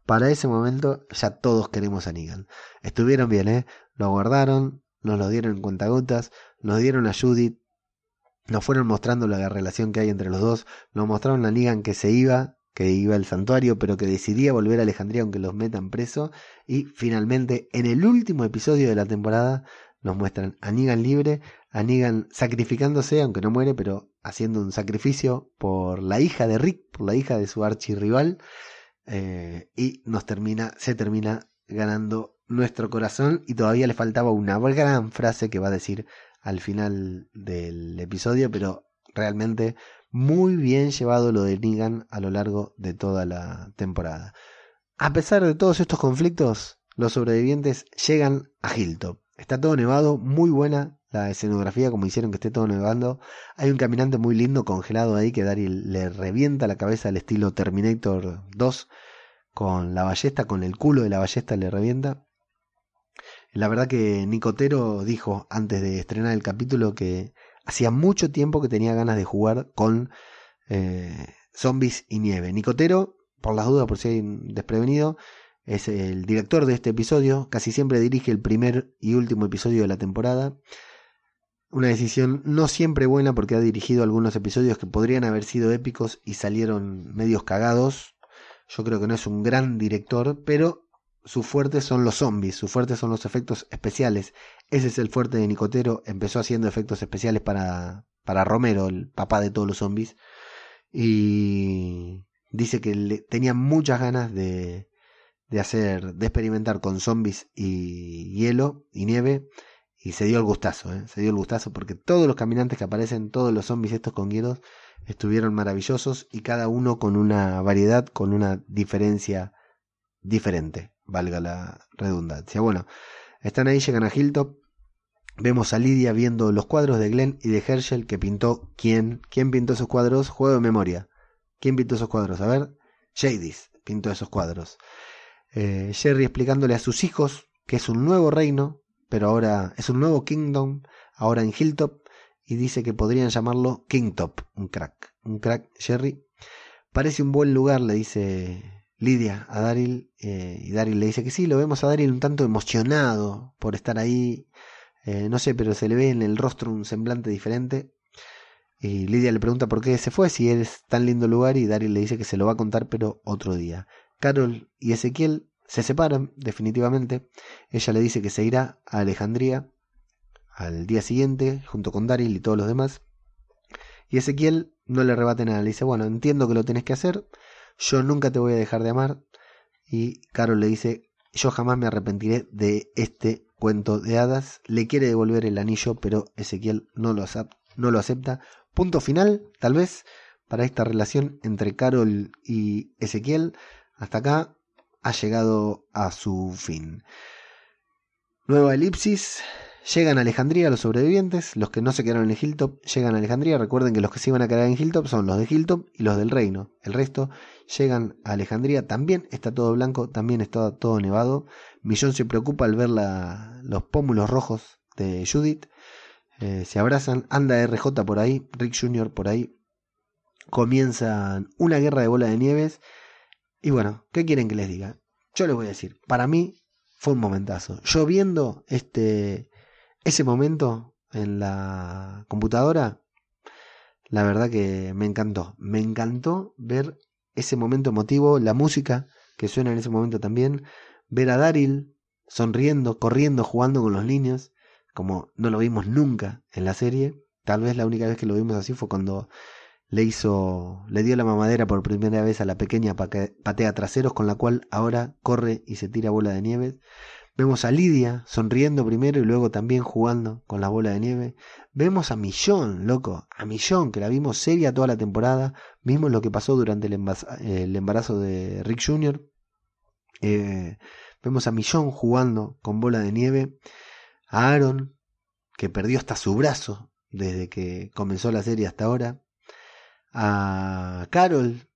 Para ese momento ya todos queremos a Negan. Estuvieron bien, ¿eh? Lo guardaron, nos lo dieron en cuentagotas, nos dieron a Judith, nos fueron mostrando la relación que hay entre los dos, nos mostraron a Negan que se iba que iba al santuario, pero que decidía volver a Alejandría aunque los metan preso. Y finalmente, en el último episodio de la temporada, nos muestran a Negan libre, a Negan sacrificándose, aunque no muere, pero haciendo un sacrificio por la hija de Rick, por la hija de su archirrival. Eh, y nos termina, se termina ganando nuestro corazón y todavía le faltaba una gran frase que va a decir al final del episodio, pero realmente muy bien llevado lo de Negan a lo largo de toda la temporada. A pesar de todos estos conflictos, los sobrevivientes llegan a Hilltop. Está todo nevado, muy buena la escenografía, como hicieron que esté todo nevando. Hay un caminante muy lindo congelado ahí que Daryl le revienta la cabeza al estilo Terminator 2 con la ballesta, con el culo de la ballesta le revienta. La verdad que Nicotero dijo antes de estrenar el capítulo que hacía mucho tiempo que tenía ganas de jugar con eh, zombies y nieve. Nicotero, por las dudas, por si hay desprevenido, es el director de este episodio. Casi siempre dirige el primer y último episodio de la temporada. Una decisión no siempre buena porque ha dirigido algunos episodios que podrían haber sido épicos y salieron medios cagados. Yo creo que no es un gran director, pero su fuerte son los zombies, su fuerte son los efectos especiales. Ese es el fuerte de Nicotero. Empezó haciendo efectos especiales para, para Romero, el papá de todos los zombies. Y dice que tenía muchas ganas de, de hacer, de experimentar con zombies y hielo y nieve. Y se dio el gustazo, ¿eh? se dio el gustazo porque todos los caminantes que aparecen, todos los zombies estos con hielos, estuvieron maravillosos y cada uno con una variedad, con una diferencia diferente valga la redundancia. Bueno, están ahí, llegan a Hilltop. Vemos a Lidia viendo los cuadros de Glenn y de Herschel que pintó quién. ¿Quién pintó esos cuadros? Juego de memoria. ¿Quién pintó esos cuadros? A ver, Jadis pintó esos cuadros. Eh, Jerry explicándole a sus hijos que es un nuevo reino, pero ahora es un nuevo kingdom, ahora en Hilltop, y dice que podrían llamarlo Kingtop, un crack. Un crack, Jerry. Parece un buen lugar, le dice Lidia a Daryl eh, y Daryl le dice que sí, lo vemos a Daryl un tanto emocionado por estar ahí, eh, no sé, pero se le ve en el rostro un semblante diferente. Y Lidia le pregunta por qué se fue, si es tan lindo lugar, y Daryl le dice que se lo va a contar, pero otro día. Carol y Ezequiel se separan, definitivamente. Ella le dice que se irá a Alejandría al día siguiente, junto con Daryl y todos los demás. Y Ezequiel no le rebate nada, le dice, bueno, entiendo que lo tenés que hacer, yo nunca te voy a dejar de amar. Y Carol le dice, yo jamás me arrepentiré de este cuento de hadas. Le quiere devolver el anillo, pero Ezequiel no lo, no lo acepta. Punto final, tal vez, para esta relación entre Carol y Ezequiel. Hasta acá ha llegado a su fin. Nueva elipsis. Llegan a Alejandría los sobrevivientes, los que no se quedaron en Hilltop llegan a Alejandría. Recuerden que los que se iban a quedar en Hilltop son los de Hilltop y los del reino. El resto llegan a Alejandría. También está todo blanco, también está todo nevado. Millón se preocupa al ver los pómulos rojos de Judith. Eh, se abrazan, anda RJ por ahí, Rick Jr. por ahí. Comienzan una guerra de bola de nieves. Y bueno, ¿qué quieren que les diga? Yo les voy a decir, para mí fue un momentazo. Yo viendo este ese momento en la computadora, la verdad que me encantó. Me encantó ver ese momento emotivo, la música que suena en ese momento también, ver a Daryl sonriendo, corriendo, jugando con los niños, como no lo vimos nunca en la serie. Tal vez la única vez que lo vimos así fue cuando le hizo, le dio la mamadera por primera vez a la pequeña patea traseros, con la cual ahora corre y se tira bola de nieve. Vemos a Lidia sonriendo primero y luego también jugando con la bola de nieve. Vemos a Millón, loco, a Millón, que la vimos seria toda la temporada. Vimos lo que pasó durante el, embarazo de Rick Jr. Eh, vemos a Millón jugando con bola de nieve. A Aaron, que perdió hasta su brazo desde que comenzó la serie hasta ahora. A Carol,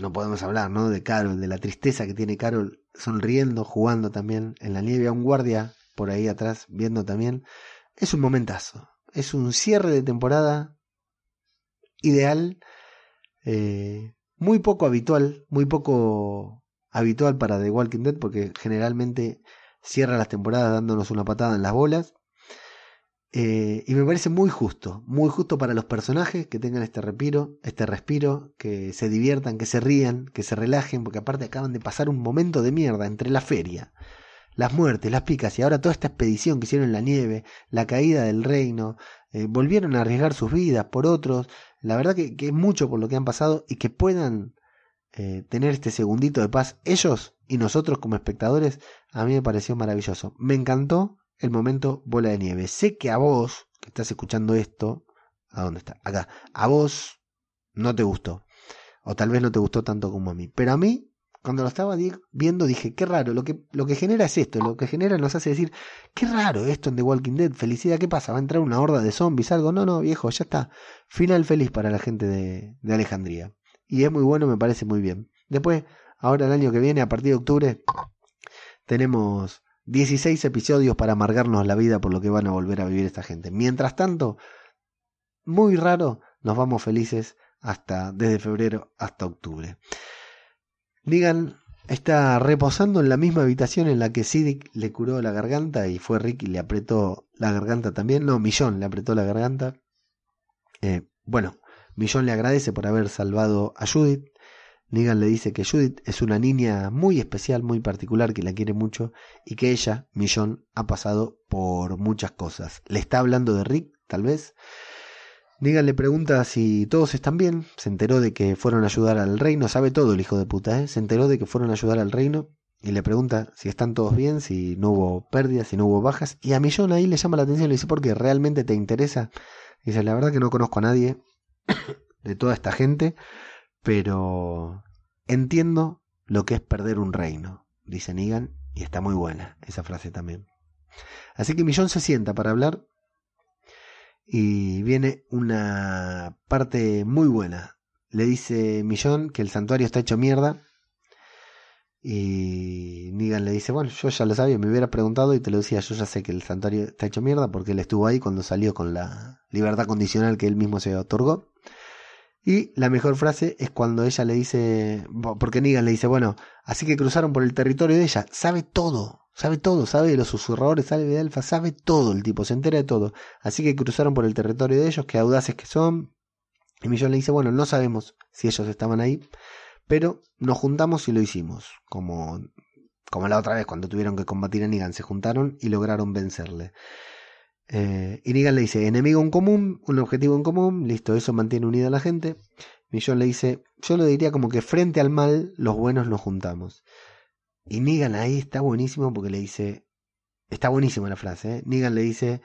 no podemos hablar, ¿no? De Carol, de la tristeza que tiene Carol sonriendo, jugando también en la nieve, a un guardia por ahí atrás viendo también. Es un momentazo, es un cierre de temporada ideal, eh, muy poco habitual, muy poco habitual para The Walking Dead porque generalmente cierra las temporadas dándonos una patada en las bolas. Eh, y me parece muy justo, muy justo para los personajes que tengan este respiro, este respiro, que se diviertan, que se rían, que se relajen, porque aparte acaban de pasar un momento de mierda entre la feria, las muertes, las picas y ahora toda esta expedición que hicieron en la nieve, la caída del reino, eh, volvieron a arriesgar sus vidas por otros, la verdad que, es mucho por lo que han pasado y que puedan eh, tener este segundito de paz ellos y nosotros como espectadores, a mí me pareció maravilloso. Me encantó el momento bola de nieve. Sé que a vos, que estás escuchando esto, ¿a dónde está? Acá, a vos no te gustó. O tal vez no te gustó tanto como a mí. Pero a mí, cuando lo estaba viendo, dije, qué raro, lo que, lo que genera es esto, lo que genera nos hace decir, qué raro esto en The Walking Dead, felicidad, ¿qué pasa? ¿Va a entrar una horda de zombies, algo? No, no, viejo, ya está. Final feliz para la gente de, de Alejandría. Y es muy bueno, me parece muy bien. Después, ahora el año que viene, a partir de octubre, tenemos 16 episodios para amargarnos la vida por lo que van a volver a vivir esta gente. Mientras tanto, muy raro, nos vamos felices hasta desde febrero hasta octubre. Digan, está reposando en la misma habitación en la que Sidic le curó la garganta y fue Rick y le apretó la garganta también. No, Millón le apretó la garganta. Eh, bueno, Millón le agradece por haber salvado a Judith. Negan le dice que Judith es una niña muy especial, muy particular, que la quiere mucho y que ella, Millón, ha pasado por muchas cosas. Le está hablando de Rick, tal vez. Negan le pregunta si todos están bien. Se enteró de que fueron a ayudar al reino. Sabe todo el hijo de puta, ¿eh? Se enteró de que fueron a ayudar al reino y le pregunta si están todos bien, si no hubo pérdidas, si no hubo bajas. Y a Millón ahí le llama la atención, le dice, ¿por qué realmente te interesa? dice, la verdad que no conozco a nadie de toda esta gente pero entiendo lo que es perder un reino, dice Negan, y está muy buena esa frase también. Así que Millón se sienta para hablar y viene una parte muy buena. Le dice Millón que el santuario está hecho mierda y Negan le dice, bueno, yo ya lo sabía, me hubiera preguntado y te lo decía, yo ya sé que el santuario está hecho mierda porque él estuvo ahí cuando salió con la libertad condicional que él mismo se otorgó. Y la mejor frase es cuando ella le dice, porque Negan le dice, bueno, así que cruzaron por el territorio de ella, sabe todo, sabe todo, sabe de los susurradores, sabe de Alfa, sabe todo el tipo, se entera de todo. Así que cruzaron por el territorio de ellos, que audaces que son. Y Millón le dice, bueno, no sabemos si ellos estaban ahí, pero nos juntamos y lo hicimos, como, como la otra vez cuando tuvieron que combatir a Negan, se juntaron y lograron vencerle. Eh, y Negan le dice, enemigo en común, un objetivo en común, listo, eso mantiene unida a la gente. Millón le dice, yo lo diría como que frente al mal, los buenos nos juntamos. Y Negan ahí está buenísimo porque le dice, está buenísima la frase, ¿eh? Negan le dice,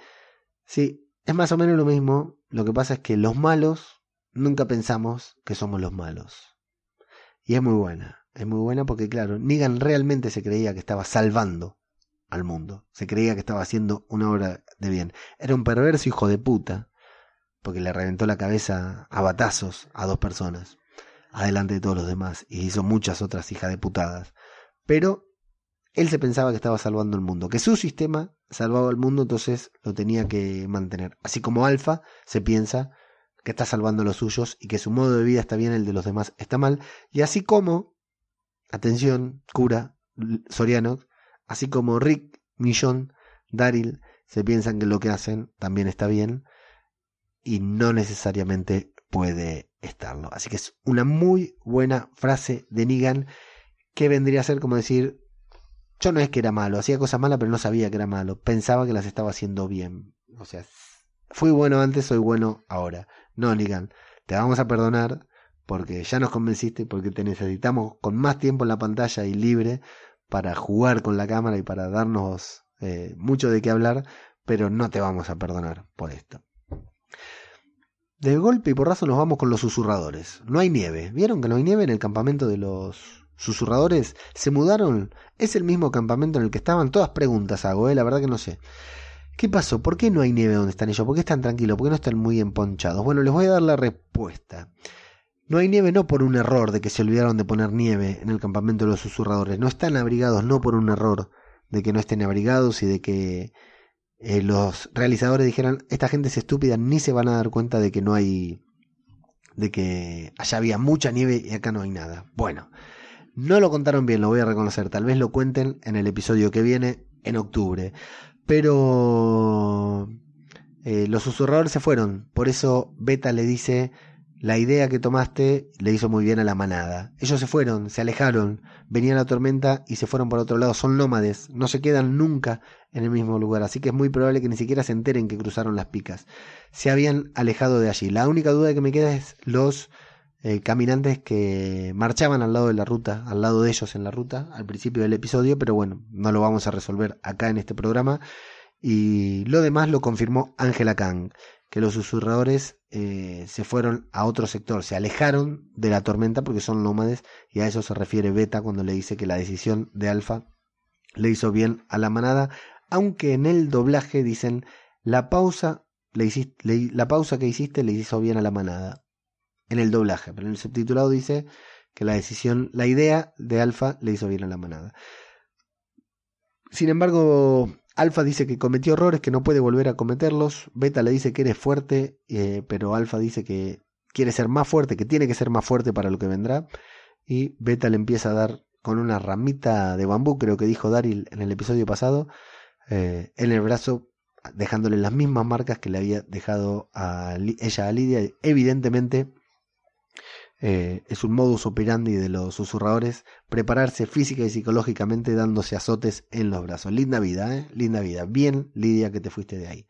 sí, es más o menos lo mismo, lo que pasa es que los malos nunca pensamos que somos los malos. Y es muy buena, es muy buena porque claro, Negan realmente se creía que estaba salvando al mundo. Se creía que estaba haciendo una obra de bien. Era un perverso hijo de puta, porque le reventó la cabeza a batazos a dos personas, adelante de todos los demás, y hizo muchas otras hijas de putadas. Pero él se pensaba que estaba salvando el mundo, que su sistema salvaba el mundo, entonces lo tenía que mantener. Así como Alfa se piensa que está salvando los suyos y que su modo de vida está bien, el de los demás está mal. Y así como, atención, cura, Soriano, Así como Rick, Millón, Daryl se piensan que lo que hacen también está bien y no necesariamente puede estarlo. Así que es una muy buena frase de Negan que vendría a ser como decir, yo no es que era malo, hacía cosas malas pero no sabía que era malo, pensaba que las estaba haciendo bien. O sea, fui bueno antes, soy bueno ahora. No, Negan, te vamos a perdonar porque ya nos convenciste, porque te necesitamos con más tiempo en la pantalla y libre para jugar con la cámara y para darnos eh, mucho de qué hablar, pero no te vamos a perdonar por esto. De golpe y porrazo nos vamos con los susurradores. No hay nieve. ¿Vieron que no hay nieve en el campamento de los susurradores? ¿Se mudaron? ¿Es el mismo campamento en el que estaban? Todas preguntas hago, ¿eh? la verdad que no sé. ¿Qué pasó? ¿Por qué no hay nieve donde están ellos? ¿Por qué están tranquilos? ¿Por qué no están muy emponchados? Bueno, les voy a dar la respuesta. No hay nieve no por un error de que se olvidaron de poner nieve en el campamento de los susurradores. No están abrigados no por un error de que no estén abrigados y de que eh, los realizadores dijeran, esta gente es estúpida, ni se van a dar cuenta de que no hay, de que allá había mucha nieve y acá no hay nada. Bueno, no lo contaron bien, lo voy a reconocer, tal vez lo cuenten en el episodio que viene, en octubre. Pero eh, los susurradores se fueron, por eso Beta le dice, la idea que tomaste le hizo muy bien a la manada. Ellos se fueron, se alejaron, venía la tormenta y se fueron por otro lado, son nómades, no se quedan nunca en el mismo lugar, así que es muy probable que ni siquiera se enteren que cruzaron las picas. Se habían alejado de allí. La única duda que me queda es los eh, caminantes que marchaban al lado de la ruta, al lado de ellos en la ruta, al principio del episodio, pero bueno, no lo vamos a resolver acá en este programa. Y lo demás lo confirmó Angela Kang, que los susurradores eh, se fueron a otro sector, se alejaron de la tormenta porque son nómades y a eso se refiere Beta cuando le dice que la decisión de Alfa le hizo bien a la manada, aunque en el doblaje dicen la pausa, le hiciste, la pausa que hiciste le hizo bien a la manada en el doblaje, pero en el subtitulado dice que la decisión, la idea de Alfa le hizo bien a la manada. Sin embargo, Alfa dice que cometió errores, que no puede volver a cometerlos. Beta le dice que eres fuerte, eh, pero Alfa dice que quiere ser más fuerte, que tiene que ser más fuerte para lo que vendrá. Y Beta le empieza a dar con una ramita de bambú, creo que dijo Daryl en el episodio pasado, eh, en el brazo, dejándole las mismas marcas que le había dejado ella a Lidia. Evidentemente, eh, es un modus operandi de los susurradores prepararse física y psicológicamente dándose azotes en los brazos. Linda vida, ¿eh? Linda vida. Bien, Lidia, que te fuiste de ahí.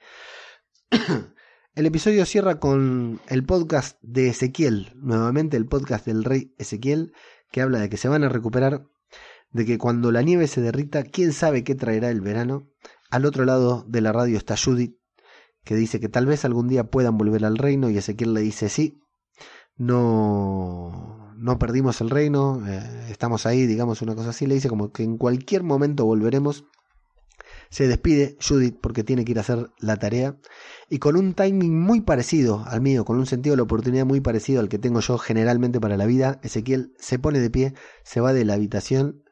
el episodio cierra con el podcast de Ezequiel, nuevamente el podcast del rey Ezequiel, que habla de que se van a recuperar, de que cuando la nieve se derrita, quién sabe qué traerá el verano. Al otro lado de la radio está Judith, que dice que tal vez algún día puedan volver al reino, y Ezequiel le dice sí, no, no perdimos el reino, eh, estamos ahí, digamos una cosa así, le dice como que en cualquier momento volveremos. Se despide Judith porque tiene que ir a hacer la tarea y con un timing muy parecido al mío, con un sentido de la oportunidad muy parecido al que tengo yo generalmente para la vida, Ezequiel se pone de pie, se va de la habitación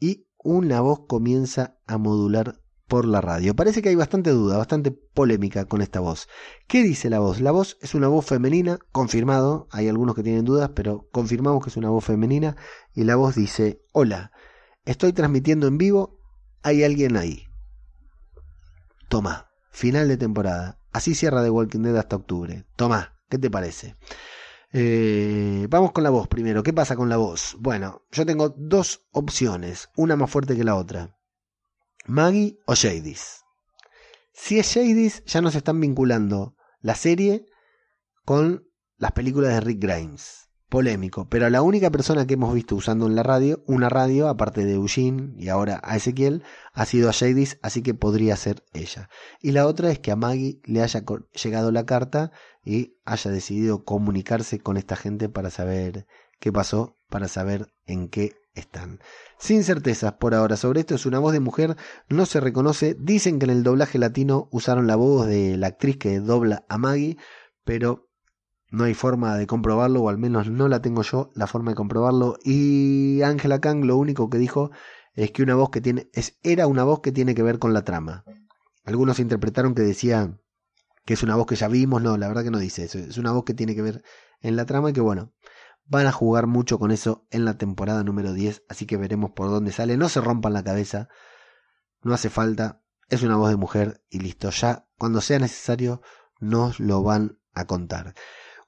y una voz comienza a modular por la radio. Parece que hay bastante duda, bastante polémica con esta voz. ¿Qué dice la voz? La voz es una voz femenina, confirmado, hay algunos que tienen dudas, pero confirmamos que es una voz femenina y la voz dice, hola, estoy transmitiendo en vivo, hay alguien ahí. Toma, final de temporada. Así cierra The Walking Dead hasta octubre. Toma, ¿qué te parece? Eh, vamos con la voz primero. ¿Qué pasa con la voz? Bueno, yo tengo dos opciones, una más fuerte que la otra. Maggie o Jadis. Si es Jadis, ya nos están vinculando la serie con las películas de Rick Grimes. Polémico, pero la única persona que hemos visto usando en la radio, una radio, aparte de Eugene y ahora a Ezequiel, ha sido a Jadis, así que podría ser ella. Y la otra es que a Maggie le haya llegado la carta y haya decidido comunicarse con esta gente para saber qué pasó, para saber en qué están. Sin certezas por ahora sobre esto, es una voz de mujer, no se reconoce. Dicen que en el doblaje latino usaron la voz de la actriz que dobla a Maggie, pero no hay forma de comprobarlo, o al menos no la tengo yo, la forma de comprobarlo. Y Angela Kang lo único que dijo es que una voz que tiene, es, era una voz que tiene que ver con la trama. Algunos interpretaron que decía que es una voz que ya vimos, no, la verdad que no dice eso, es una voz que tiene que ver en la trama y que bueno, Van a jugar mucho con eso en la temporada número 10, así que veremos por dónde sale. No se rompan la cabeza, no hace falta, es una voz de mujer y listo, ya cuando sea necesario nos lo van a contar.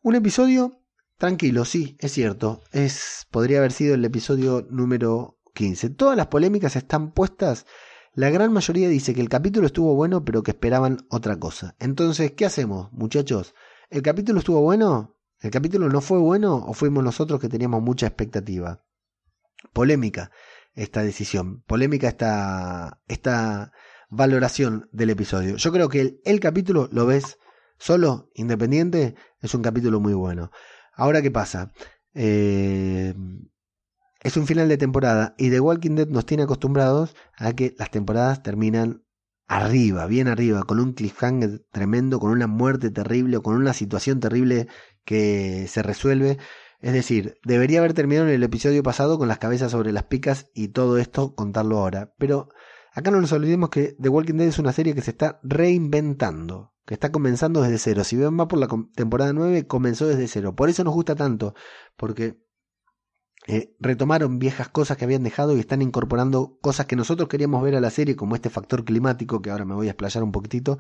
Un episodio tranquilo, sí, es cierto, es podría haber sido el episodio número 15. Todas las polémicas están puestas la gran mayoría dice que el capítulo estuvo bueno, pero que esperaban otra cosa. Entonces, ¿qué hacemos, muchachos? ¿El capítulo estuvo bueno? ¿El capítulo no fue bueno o fuimos nosotros que teníamos mucha expectativa? Polémica esta decisión, polémica esta, esta valoración del episodio. Yo creo que el, capítulo lo ves solo, independiente, es un capítulo muy bueno. Ahora, ¿qué pasa? Eh, es un final de temporada y The Walking Dead nos tiene acostumbrados a que las temporadas terminan arriba, bien arriba, con un cliffhanger tremendo, con una muerte terrible o con una situación terrible que se resuelve. Es decir, debería haber terminado en el episodio pasado con las cabezas sobre las picas y todo esto contarlo ahora. Pero acá no nos olvidemos que The Walking Dead es una serie que se está reinventando, que está comenzando desde cero. Si ven va por la temporada 9, comenzó desde cero. Por eso nos gusta tanto, porque eh, retomaron viejas cosas que habían dejado y están incorporando cosas que nosotros queríamos ver a la serie, como este factor climático, que ahora me voy a explayar un poquitito,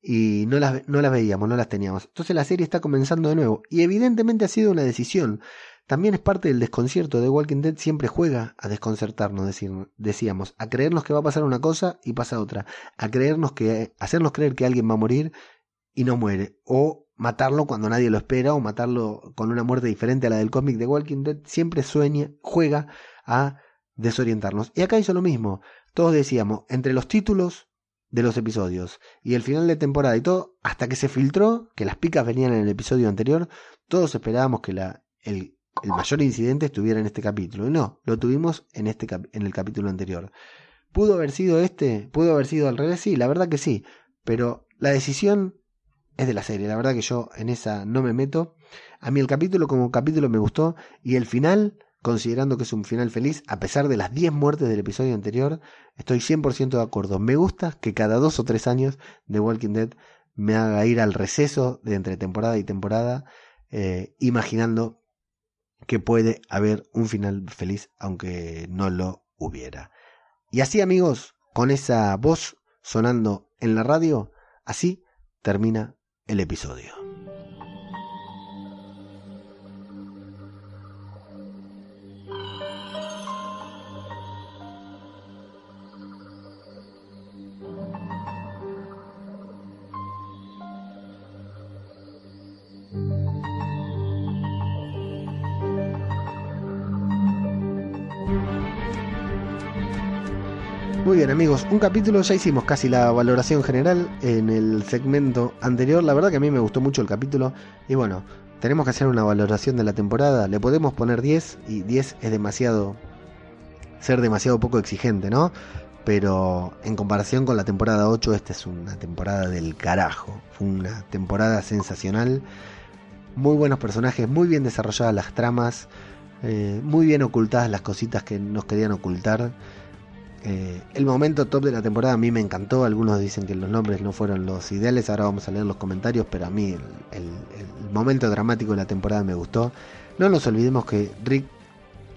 y no las, no las veíamos, no las teníamos. Entonces la serie está comenzando de nuevo y evidentemente ha sido una decisión. También es parte del desconcierto de Walking Dead, siempre juega a desconcertarnos, decíamos, a creernos que va a pasar una cosa y pasa otra, a creernos que, hacernos creer que alguien va a morir y no muere, o matarlo cuando nadie lo espera, o matarlo con una muerte diferente a la del cómic de Walking Dead, siempre sueña, juega a desorientarnos. Y acá hizo lo mismo, todos decíamos, entre los títulos de los episodios y el final de temporada y todo, hasta que se filtró que las picas venían en el episodio anterior, todos esperábamos que la, el, el mayor incidente estuviera en este capítulo. Y no, lo tuvimos en, este en el capítulo anterior. ¿Pudo haber sido este? ¿Pudo haber sido al revés? Sí, la verdad que sí. Pero la decisión es de la serie. La verdad que yo en esa no me meto. A mí el capítulo como capítulo me gustó. Y el final, considerando que es un final feliz, a pesar de las 10 muertes del episodio anterior, estoy 100% de acuerdo. Me gusta que cada dos o tres años de Walking Dead me haga ir al receso de entre temporada y temporada, eh, imaginando que puede haber un final feliz aunque no lo hubiera. Y así amigos, con esa voz sonando en la radio, así termina el episodio. Amigos, un capítulo, ya hicimos casi la valoración general en el segmento anterior, la verdad que a mí me gustó mucho el capítulo y bueno, tenemos que hacer una valoración de la temporada, le podemos poner 10 y 10 es demasiado, ser demasiado poco exigente, ¿no? Pero en comparación con la temporada 8, esta es una temporada del carajo, fue una temporada sensacional, muy buenos personajes, muy bien desarrolladas las tramas, eh, muy bien ocultadas las cositas que nos querían ocultar. Eh, el momento top de la temporada a mí me encantó. Algunos dicen que los nombres no fueron los ideales. Ahora vamos a leer los comentarios. Pero a mí el, momento dramático de la temporada me gustó. No nos olvidemos que Rick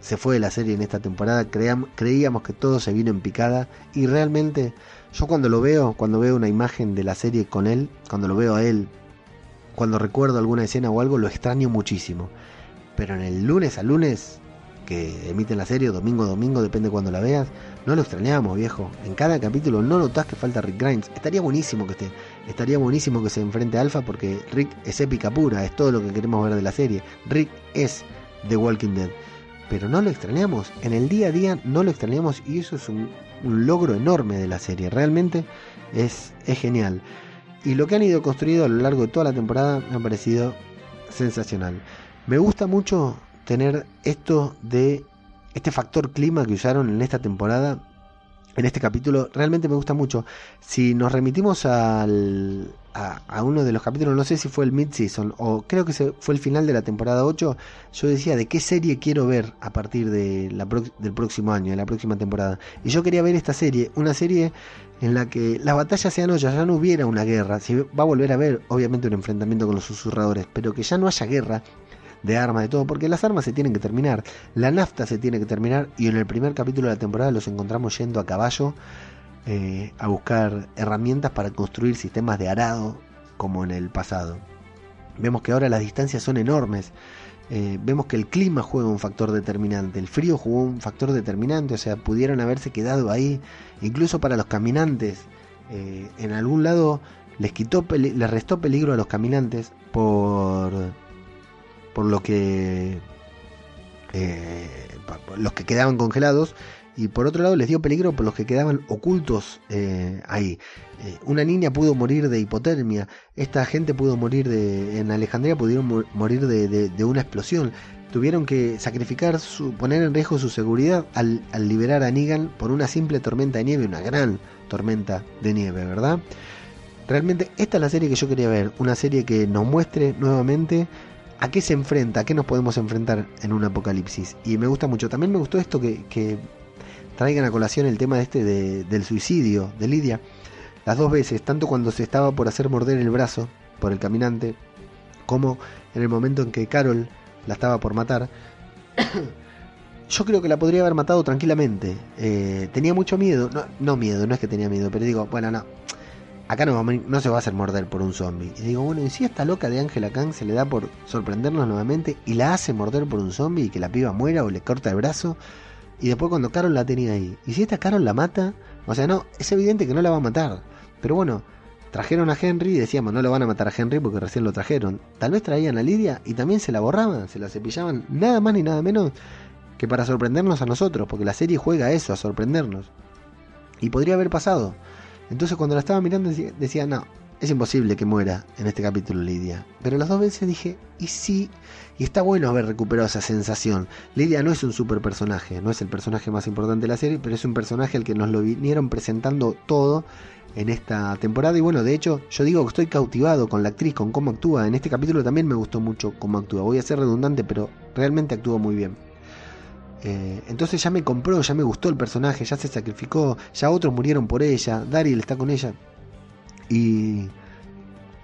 se fue de la serie en esta temporada. creíamos que todo se vino en picada. Y realmente, yo cuando lo veo, cuando veo una imagen de la serie con él, cuando lo veo a él, cuando recuerdo alguna escena o algo, lo extraño muchísimo. Pero en el lunes a lunes que emiten la serie, domingo domingo, depende cuando la veas, no lo extrañamos, viejo. En cada capítulo no notas que falta Rick Grimes. Estaría buenísimo que esté. Estaría buenísimo que se enfrente a Alpha porque Rick es épica pura, es todo lo que queremos ver de la serie. Rick es The Walking Dead. Pero no lo extrañamos. En el día a día no lo extrañamos y eso es un, logro enorme de la serie. Realmente es, es genial. Y lo que han ido construido a lo largo de toda la temporada me ha parecido sensacional. Me gusta mucho tener esto de este factor clima que usaron en esta temporada, en este capítulo, realmente me gusta mucho. Si nos remitimos al, a, uno de los capítulos, no sé si fue el mid-season o creo que fue el final de la temporada 8, yo decía de qué serie quiero ver a partir de la del próximo año, de la próxima temporada. Y yo quería ver esta serie, una serie en la que las batallas sean ollas, ya no hubiera una guerra, si va a volver a haber obviamente un enfrentamiento con los susurradores, pero que ya no haya guerra, de armas, de todo, porque las armas se tienen que terminar, la nafta se tiene que terminar y en el primer capítulo de la temporada los encontramos yendo a caballo eh, a buscar herramientas para construir sistemas de arado como en el pasado. Vemos que ahora las distancias son enormes. Eh, vemos que el clima juega un factor determinante, el frío jugó un factor determinante, o sea, pudieron haberse quedado ahí, incluso para los caminantes. Eh, en algún lado les quitó, les restó peligro a los caminantes por por lo que eh, los que quedaban congelados y por otro lado les dio peligro por los que quedaban ocultos eh, ahí. Eh, una niña pudo morir de hipotermia, esta gente pudo morir de, en Alejandría pudieron morir de, una explosión. Tuvieron que sacrificar, su, poner en riesgo su seguridad al, al liberar a Negan por una simple tormenta de nieve, una gran tormenta de nieve, ¿verdad? Realmente esta es la serie que yo quería ver, una serie que nos muestre nuevamente a qué se enfrenta, a qué nos podemos enfrentar en un apocalipsis. Y me gusta mucho. También me gustó esto que, traigan a colación el tema este del suicidio de Lidia. Las dos veces, tanto cuando se estaba por hacer morder el brazo por el caminante, como en el momento en que Carol la estaba por matar. Yo creo que la podría haber matado tranquilamente. Eh, tenía mucho miedo. No, no miedo, no es que tenía miedo, pero digo, bueno, no acá no, no se va a hacer morder por un zombie. Y digo, bueno, ¿y si esta loca de Angela Kang se le da por sorprendernos nuevamente y la hace morder por un zombie y que la piba muera o le corta el brazo? Y después cuando Carol la tenía ahí. ¿Y si esta Carol la mata? O sea, no, es evidente que no la va a matar. Pero bueno, trajeron a Henry y decíamos, no lo van a matar a Henry porque recién lo trajeron. Tal vez traían a Lidia y también se la borraban, se la cepillaban, nada más ni nada menos que para sorprendernos a nosotros, porque la serie juega eso, a sorprendernos. Y podría haber pasado. Entonces cuando la estaba mirando decía, no, es imposible que muera en este capítulo Lidia. Pero las dos veces dije, y sí, y está bueno haber recuperado esa sensación. Lidia no es un super personaje, no es el personaje más importante de la serie, pero es un personaje al que nos lo vinieron presentando todo en esta temporada. Y bueno, de hecho, yo digo que estoy cautivado con la actriz, con cómo actúa. En este capítulo también me gustó mucho cómo actúa. Voy a ser redundante, pero realmente actúa muy bien. Eh, entonces ya me compró, ya me gustó el personaje, ya se sacrificó, ya otros murieron por ella, Daryl está con ella. Y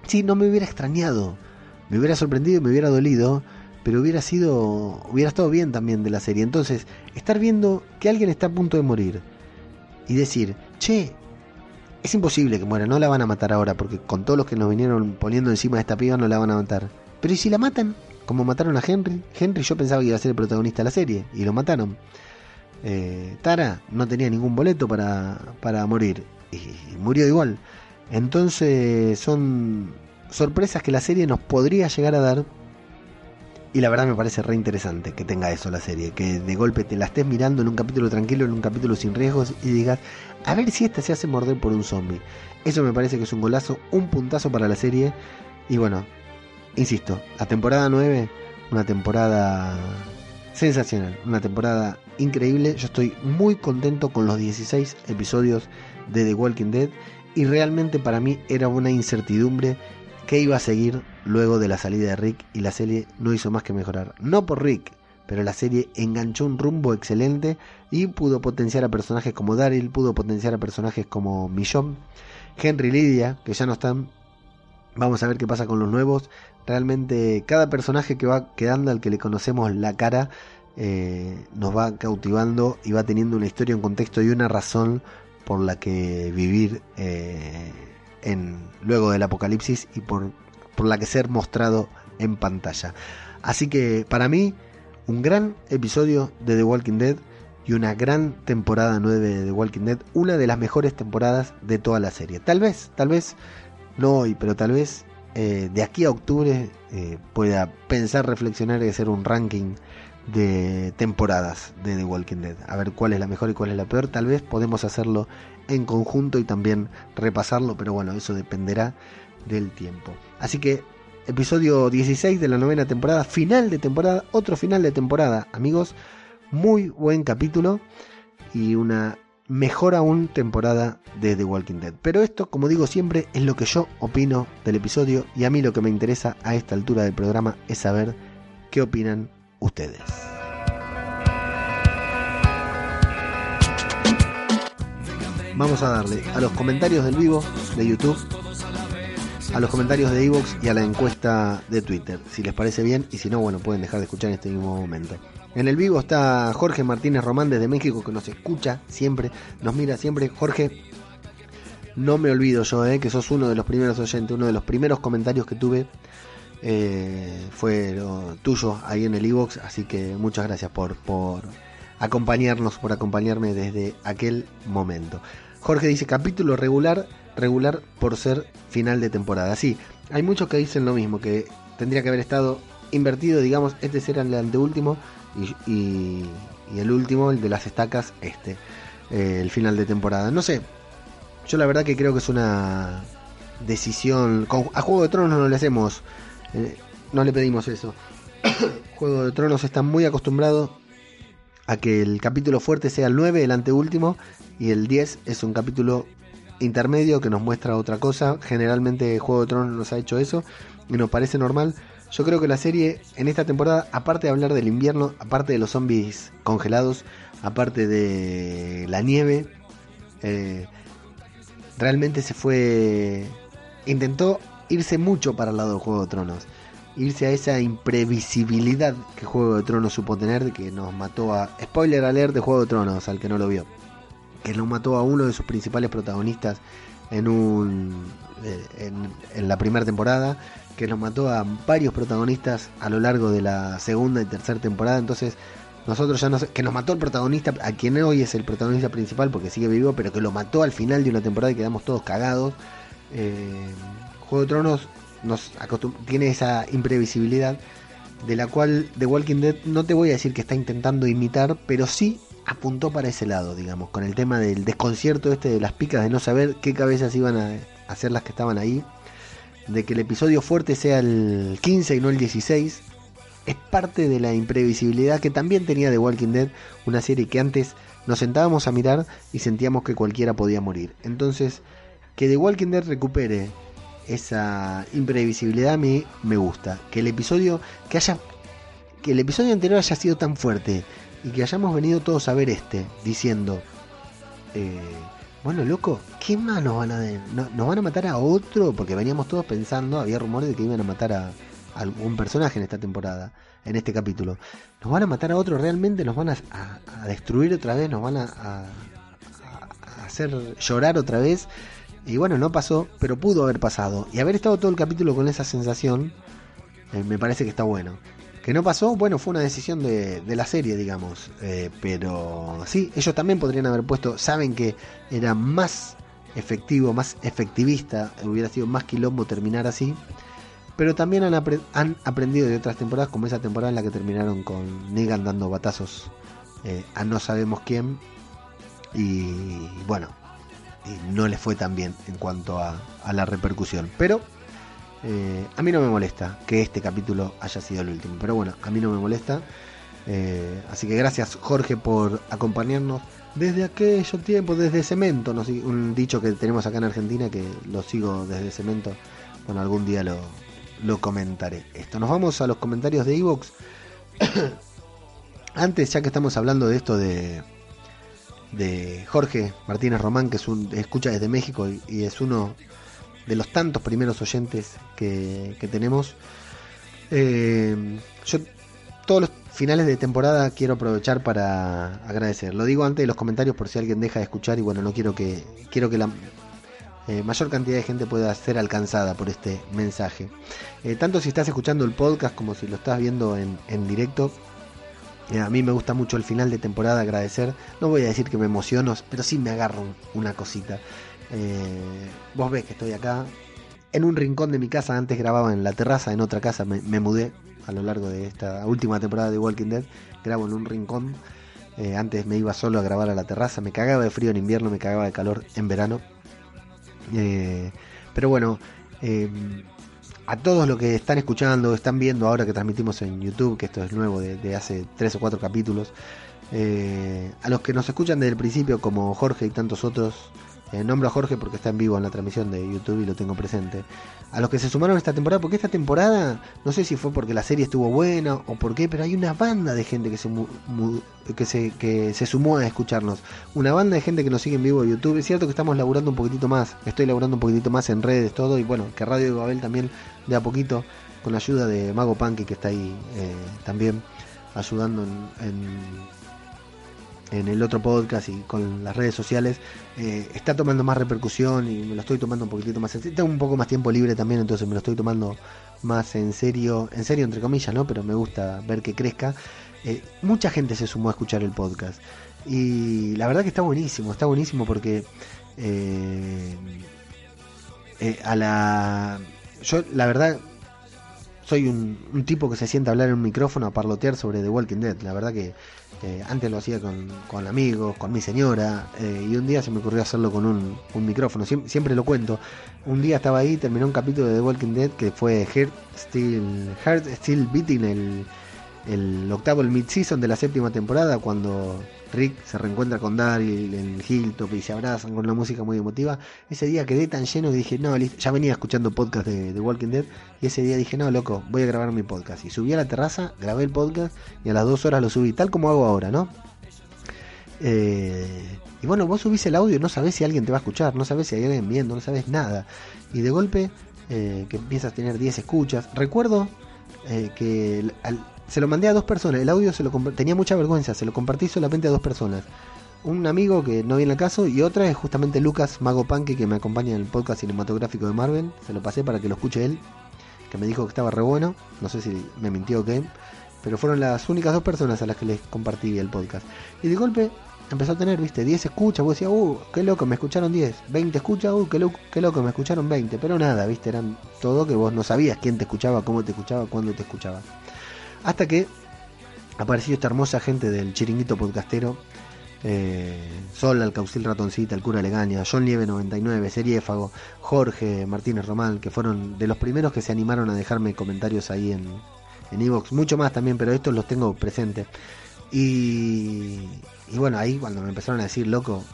sí, no me hubiera extrañado, me hubiera sorprendido me hubiera dolido, pero hubiera sido, hubiera estado bien también de la serie. Entonces, estar viendo que alguien está a punto de morir y decir, che, es imposible que muera, no la van a matar ahora, porque con todos los que nos vinieron poniendo encima de esta piba no la van a matar. Pero ¿y si la matan? Como mataron a Henry. Henry yo pensaba que iba a ser el protagonista de la serie y lo mataron. Eh, Tara no tenía ningún boleto para, para morir y, murió igual. Entonces son sorpresas que la serie nos podría llegar a dar. Y la verdad me parece re interesante que tenga eso la serie. Que de golpe te la estés mirando en un capítulo tranquilo, en un capítulo sin riesgos y digas, a ver si esta se hace morder por un zombie. Eso me parece que es un golazo, un puntazo para la serie. Y bueno, insisto, la temporada 9, una temporada sensacional, una temporada increíble. Yo estoy muy contento con los 16 episodios de The Walking Dead y realmente para mí era una incertidumbre que iba a seguir luego de la salida de Rick y la serie no hizo más que mejorar. No por Rick, pero la serie enganchó un rumbo excelente y pudo potenciar a personajes como Daryl, pudo potenciar a personajes como Millón, Henry Lydia, que ya no están. Vamos a ver qué pasa con los nuevos. Realmente cada personaje que va quedando al que le conocemos la cara eh, nos va cautivando y va teniendo una historia, un contexto y una razón por la que vivir eh, en, luego del apocalipsis y por, por la que ser mostrado en pantalla. Así que para mí, un gran episodio de The Walking Dead y una gran temporada 9 de The Walking Dead, una de las mejores temporadas de toda la serie. Tal vez, tal vez, no hoy, pero tal vez eh, de aquí a octubre eh, pueda pensar, reflexionar y hacer un ranking de temporadas de The Walking Dead. A ver cuál es la mejor y cuál es la peor. Tal vez podemos hacerlo en conjunto y también repasarlo, pero bueno, eso dependerá del tiempo. Así que episodio 16 de la novena temporada, final de temporada, otro final de temporada, amigos. Muy buen capítulo y una mejor aún temporada de The Walking Dead. Pero esto, como digo siempre, es lo que yo opino del episodio y a mí lo que me interesa a esta altura del programa es saber qué opinan ustedes. Vamos a darle a los comentarios del vivo de YouTube, a los comentarios de Evox y a la encuesta de Twitter, si les parece bien y si no, bueno, pueden dejar de escuchar en este mismo momento. En el vivo está Jorge Martínez Román desde México que nos escucha siempre, nos mira siempre. Jorge, no me olvido yo, eh, que sos uno de los primeros oyentes, uno de los primeros comentarios que tuve eh, fue lo tuyo ahí en el iBox, así que muchas gracias por, por acompañarnos, por acompañarme desde aquel momento. Jorge dice capítulo regular, regular por ser final de temporada. Sí, hay muchos que dicen lo mismo, que tendría que haber estado invertido, digamos, este será el anteúltimo y, el último, el de las estacas, este, eh, el final de temporada. No sé, yo la verdad que creo que es una decisión. a Juego de Tronos no le hacemos, eh, no le pedimos eso. Juego de Tronos está muy acostumbrado a que el capítulo fuerte sea el 9, el anteúltimo, y el 10 es un capítulo intermedio que nos muestra otra cosa. Generalmente Juego de Tronos nos ha hecho eso y nos parece normal. Yo creo que la serie en esta temporada, aparte de hablar del invierno, aparte de los zombies congelados, aparte de la nieve, eh, realmente se fue... Intentó irse mucho para el lado de Juego de Tronos. Irse a esa imprevisibilidad que Juego de Tronos supo tener, que nos mató a... Spoiler alert de Juego de Tronos, al que no lo vio. Que nos mató a uno de sus principales protagonistas en un eh, en, la primera temporada, que nos mató a varios protagonistas a lo largo de la segunda y tercera temporada. Entonces, nosotros ya no que nos mató el protagonista, a quien hoy es el protagonista principal porque sigue vivo, pero que lo mató al final de una temporada y quedamos todos cagados. Eh, Juego de Tronos nos tiene esa imprevisibilidad de la cual The Walking Dead no te voy a decir que está intentando imitar, pero sí apuntó para ese lado, digamos, con el tema del desconcierto este de las picas de no saber qué cabezas iban a hacer las que estaban ahí, de que el episodio fuerte sea el 15 y no el 16, es parte de la imprevisibilidad que también tenía The Walking Dead, una serie que antes nos sentábamos a mirar y sentíamos que cualquiera podía morir. Entonces, que The Walking Dead recupere esa imprevisibilidad a mí me gusta. Que el episodio que haya que el episodio anterior haya sido tan fuerte y que hayamos venido todos a ver este diciendo eh, bueno loco qué más nos van a nos van a matar a otro porque veníamos todos pensando había rumores de que iban a matar a, algún personaje en esta temporada en este capítulo. Nos van a matar a otro realmente nos van a, destruir otra vez nos van a, a hacer llorar otra vez y bueno, no pasó, pero pudo haber pasado. Y haber estado todo el capítulo con esa sensación, eh, me parece que está bueno. Que no pasó, bueno, fue una decisión de, la serie, digamos. Eh, pero sí, ellos también podrían haber puesto, saben que era más efectivo, más efectivista, hubiera sido más quilombo terminar así. Pero también han, aprendido de otras temporadas, como esa temporada en la que terminaron con Negan dando batazos eh, a no sabemos quién. Y bueno, no le fue tan bien en cuanto a, la repercusión. Pero eh, a mí no me molesta que este capítulo haya sido el último. Pero bueno, a mí no me molesta. Eh, así que gracias Jorge por acompañarnos desde aquellos tiempos, desde Cemento. un dicho que tenemos acá en Argentina que lo sigo desde Cemento. Bueno, algún día lo, lo comentaré. Esto. Nos vamos a los comentarios de Evox. Antes, ya que estamos hablando de esto de, de Jorge Martínez Román, que es un, escucha desde México y, es uno de los tantos primeros oyentes que, tenemos. Eh, yo todos los finales de temporada quiero aprovechar para agradecer. Lo digo antes de los comentarios por si alguien deja de escuchar y bueno, no quiero que quiero que la eh, mayor cantidad de gente pueda ser alcanzada por este mensaje. Eh, tanto si estás escuchando el podcast como si lo estás viendo en, en directo, a mí me gusta mucho el final de temporada, agradecer. No voy a decir que me emociono, pero sí me agarro una cosita. Eh, vos ves que estoy acá en un rincón de mi casa. Antes grababa en la terraza, en otra casa. Me, mudé a lo largo de esta última temporada de Walking Dead. Grabo en un rincón. Eh, antes me iba solo a grabar a la terraza. Me cagaba de frío en invierno, me cagaba de calor en verano. pero bueno, a todos los que están escuchando, están viendo ahora que transmitimos en YouTube, que esto es nuevo de, hace tres o cuatro capítulos, eh, a los que nos escuchan desde el principio, como Jorge y tantos otros, eh, nombro a Jorge porque está en vivo en la transmisión de YouTube y lo tengo presente. A los que se sumaron esta temporada, porque esta temporada, no sé si fue porque la serie estuvo buena o por qué, pero hay una banda de gente que se, que se, que se sumó a escucharnos. Una banda de gente que nos sigue en vivo en YouTube. Es cierto que estamos laburando un poquitito más, estoy laburando un poquitito más en redes, todo, y bueno, que Radio de Babel también de a poquito, con la ayuda de Mago Punky que está ahí eh, también ayudando en en el otro podcast y con las redes sociales, eh, está tomando más repercusión y me lo estoy tomando un poquitito más en serio. Tengo un poco más tiempo libre también, entonces me lo estoy tomando más en serio, en serio entre comillas, ¿no? Pero me gusta ver que crezca. Eh, mucha gente se sumó a escuchar el podcast y la verdad que está buenísimo, está buenísimo porque eh, a la... Yo la verdad soy un, tipo que se sienta hablar en un micrófono a parlotear sobre The Walking Dead. La verdad que eh, antes lo hacía con, con, amigos, con mi señora, eh, y un día se me ocurrió hacerlo con un, un micrófono. siempre lo cuento. Un día estaba ahí, terminó un capítulo de The Walking Dead que fue Heart Still, Heart Still Beating, el, el octavo, el mid-season de la séptima temporada, cuando Rick se reencuentra con Daryl en Hilltop y se abrazan con una música muy emotiva. Ese día quedé tan lleno que dije, no, ya venía escuchando podcast de, Walking Dead y ese día dije, no, loco, voy a grabar mi podcast. Y subí a la terraza, grabé el podcast y a las dos horas lo subí, tal como hago ahora, ¿no? Eh, y bueno, vos subís el audio no sabés si alguien te va a escuchar, no sabés si hay alguien viendo, no sabés nada. Y de golpe eh, que empiezas a tener 10 escuchas. Recuerdo eh, que al, se lo mandé a dos personas. El audio se lo tenía mucha vergüenza, se lo compartí solamente a dos personas. un amigo que no viene al caso y otra es justamente Lucas Mago Panque que me acompaña en el podcast cinematográfico de Marvel. Se lo pasé para que lo escuche él, que me dijo que estaba re bueno. No sé si me mintió o qué, pero fueron las únicas dos personas a las que les compartí el podcast. Y de golpe empezó a tener, viste, 10 escuchas. Vos decías, uh, qué loco, me escucharon 10. 20 escuchas, uh, qué, loco, qué loco, me escucharon 20. Pero nada, viste, eran todo que vos no sabías quién te escuchaba, cómo te escuchaba, cuándo te escuchaba. Hasta que apareció esta hermosa gente del chiringuito podcastero. Eh, Sol, Alcaucil Ratoncita, El Cura Legaña, John Lieve 99, Seriéfago, Jorge Martínez Román, que fueron de los primeros que se animaron a dejarme comentarios ahí en en Evox, mucho más también, pero estos los tengo presentes. Y, y bueno, ahí cuando me empezaron a decir, loco,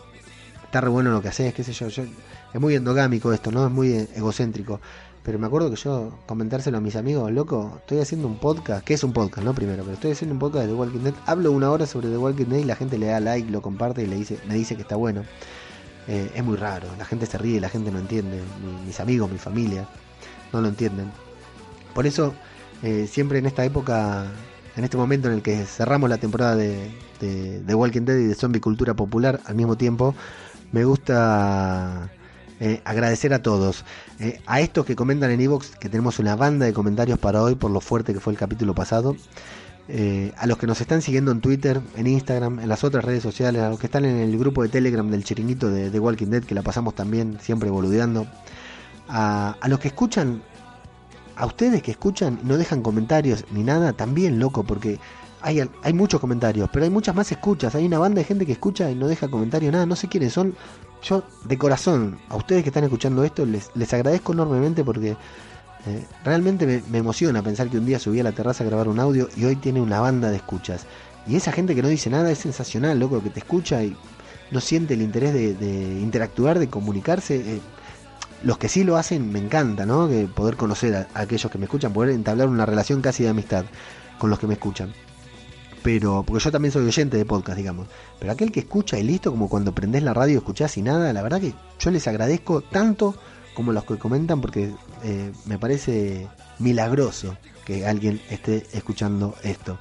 está re bueno lo que haces, qué sé yo, yo es muy endogámico esto, ¿no? Es muy egocéntrico. Pero me acuerdo que yo comentárselo a mis amigos, loco, estoy haciendo un podcast, que es un podcast, no primero, pero estoy haciendo un podcast de The Walking Dead, hablo una hora sobre The Walking Dead y la gente le da like, lo comparte y le dice, me dice que está bueno. Eh, es muy raro, la gente se ríe, la gente no entiende, mis amigos, mi familia, no lo entienden. Por eso, eh, siempre en esta época, en este momento en el que cerramos la temporada de, de, de Walking Dead y de Zombie Cultura Popular al mismo tiempo, me gusta eh, agradecer a todos. Eh, a estos que comentan en Evox, que tenemos una banda de comentarios para hoy por lo fuerte que fue el capítulo pasado. Eh, a los que nos están siguiendo en Twitter, en Instagram, en las otras redes sociales, a los que están en el grupo de Telegram del chiringuito de, de Walking Dead, que la pasamos también siempre boludeando. A, a los que escuchan, a ustedes que escuchan y no dejan comentarios ni nada, también loco, porque hay, hay muchos comentarios, pero hay muchas más escuchas. Hay una banda de gente que escucha y no deja comentarios, nada, no sé quiénes son. Yo, de corazón, a ustedes que están escuchando esto, les, les agradezco enormemente porque eh, realmente me, emociona pensar que un día subí a la terraza a grabar un audio y hoy tiene una banda de escuchas. Y esa gente que no dice nada es sensacional, loco, que te escucha y no siente el interés de, de interactuar, de comunicarse. Eh, los que sí lo hacen me encanta, ¿no? Que poder conocer a, a aquellos que me escuchan, poder entablar una relación casi de amistad con los que me escuchan pero porque yo también soy oyente de podcast, digamos. Pero aquel que escucha y listo, como cuando prendés la radio escuchás y nada, la verdad que yo les agradezco tanto como los que comentan porque eh, me parece milagroso que alguien esté escuchando esto.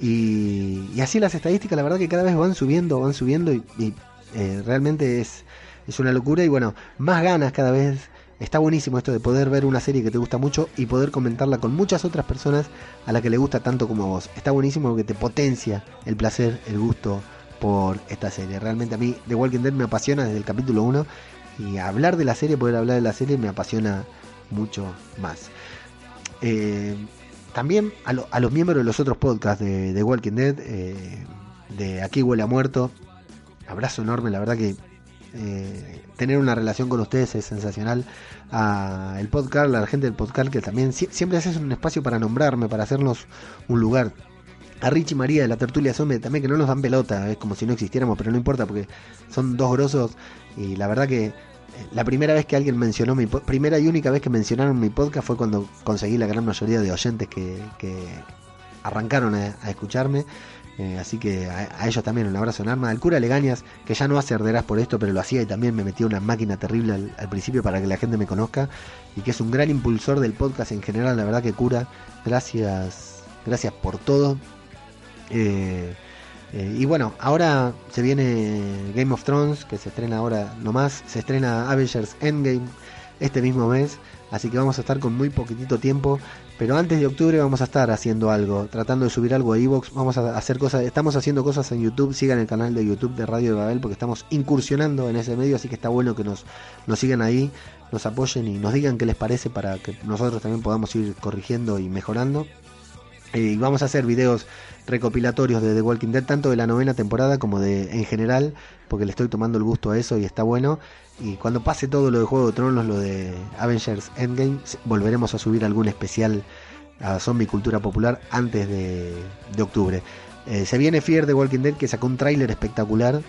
Y, así las estadísticas, la verdad que cada vez van subiendo, van subiendo y, y eh, realmente es, es una locura y bueno, más ganas cada vez Está buenísimo esto de poder ver una serie que te gusta mucho y poder comentarla con muchas otras personas a la que le gusta tanto como a vos. Está buenísimo que te potencia el placer, el gusto por esta serie. Realmente a mí The Walking Dead me apasiona desde el capítulo 1 y hablar de la serie, poder hablar de la serie me apasiona mucho más. Eh, también a, lo, a, los miembros de los otros podcasts de, The Walking Dead, eh, de Aquí huele a muerto, abrazo enorme, la verdad que eh, tener una relación con ustedes es sensacional. A el podcast, la gente del podcast que también si, siempre haces un espacio para nombrarme, para hacernos un lugar. A Rich y María de la Tertulia Zombie también que no nos dan pelota, es como si no existiéramos, pero no importa porque son dos grosos y la verdad que eh, la primera vez que alguien mencionó mi primera y única vez que mencionaron mi podcast fue cuando conseguí la gran mayoría de oyentes que, arrancaron a escucharme eh, así que a, ellos también un abrazo en arma. Al cura Legañas, que ya no hace herderas por esto, pero lo hacía y también me metía una máquina terrible al, al, principio para que la gente me conozca. Y que es un gran impulsor del podcast en general, la verdad que cura. Gracias, gracias por todo. Eh, eh, y bueno, ahora se viene Game of Thrones, que se estrena ahora nomás. Se estrena Avengers Endgame este mismo mes. Así que vamos a estar con muy poquitito tiempo. Pero antes de octubre vamos a estar haciendo algo, tratando de subir algo a Evox, vamos a hacer cosas, estamos haciendo cosas en YouTube, sigan el canal de YouTube de Radio de Babel porque estamos incursionando en ese medio, así que está bueno que nos, nos sigan ahí, nos apoyen y nos digan qué les parece para que nosotros también podamos ir corrigiendo y mejorando. Eh, y vamos a hacer videos recopilatorios de The Walking Dead, tanto de la novena temporada como de en general, porque le estoy tomando el gusto a eso y está bueno. Y cuando pase todo lo de Juego de Tronos, lo de Avengers Endgame, volveremos a subir algún especial a Zombie Cultura Popular antes de, octubre. Eh, se viene Fear de Walking Dead que sacó un tráiler espectacular.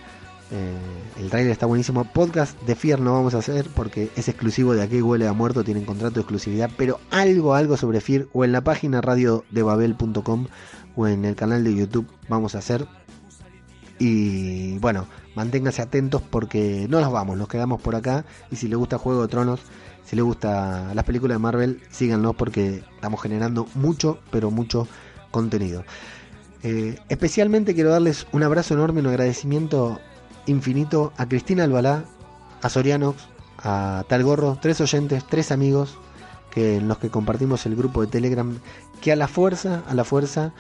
Eh, el tráiler está buenísimo. Podcast de Fear no vamos a hacer porque es exclusivo de aquí huele a muerto, tienen contrato de exclusividad. Pero algo, algo sobre Fear o en la página radiodebabel.com o en el canal de YouTube vamos a hacer. Y bueno, manténganse atentos porque no nos vamos, nos quedamos por acá. Y si les gusta Juego de Tronos, si les gusta las películas de Marvel, síganos porque estamos generando mucho, pero mucho contenido. Eh, especialmente quiero darles un abrazo enorme, un agradecimiento infinito a Cristina Albalá, a Sorianox, a Tal Gorro, tres oyentes, tres amigos que en los que compartimos el grupo de Telegram, que a la fuerza, a la fuerza,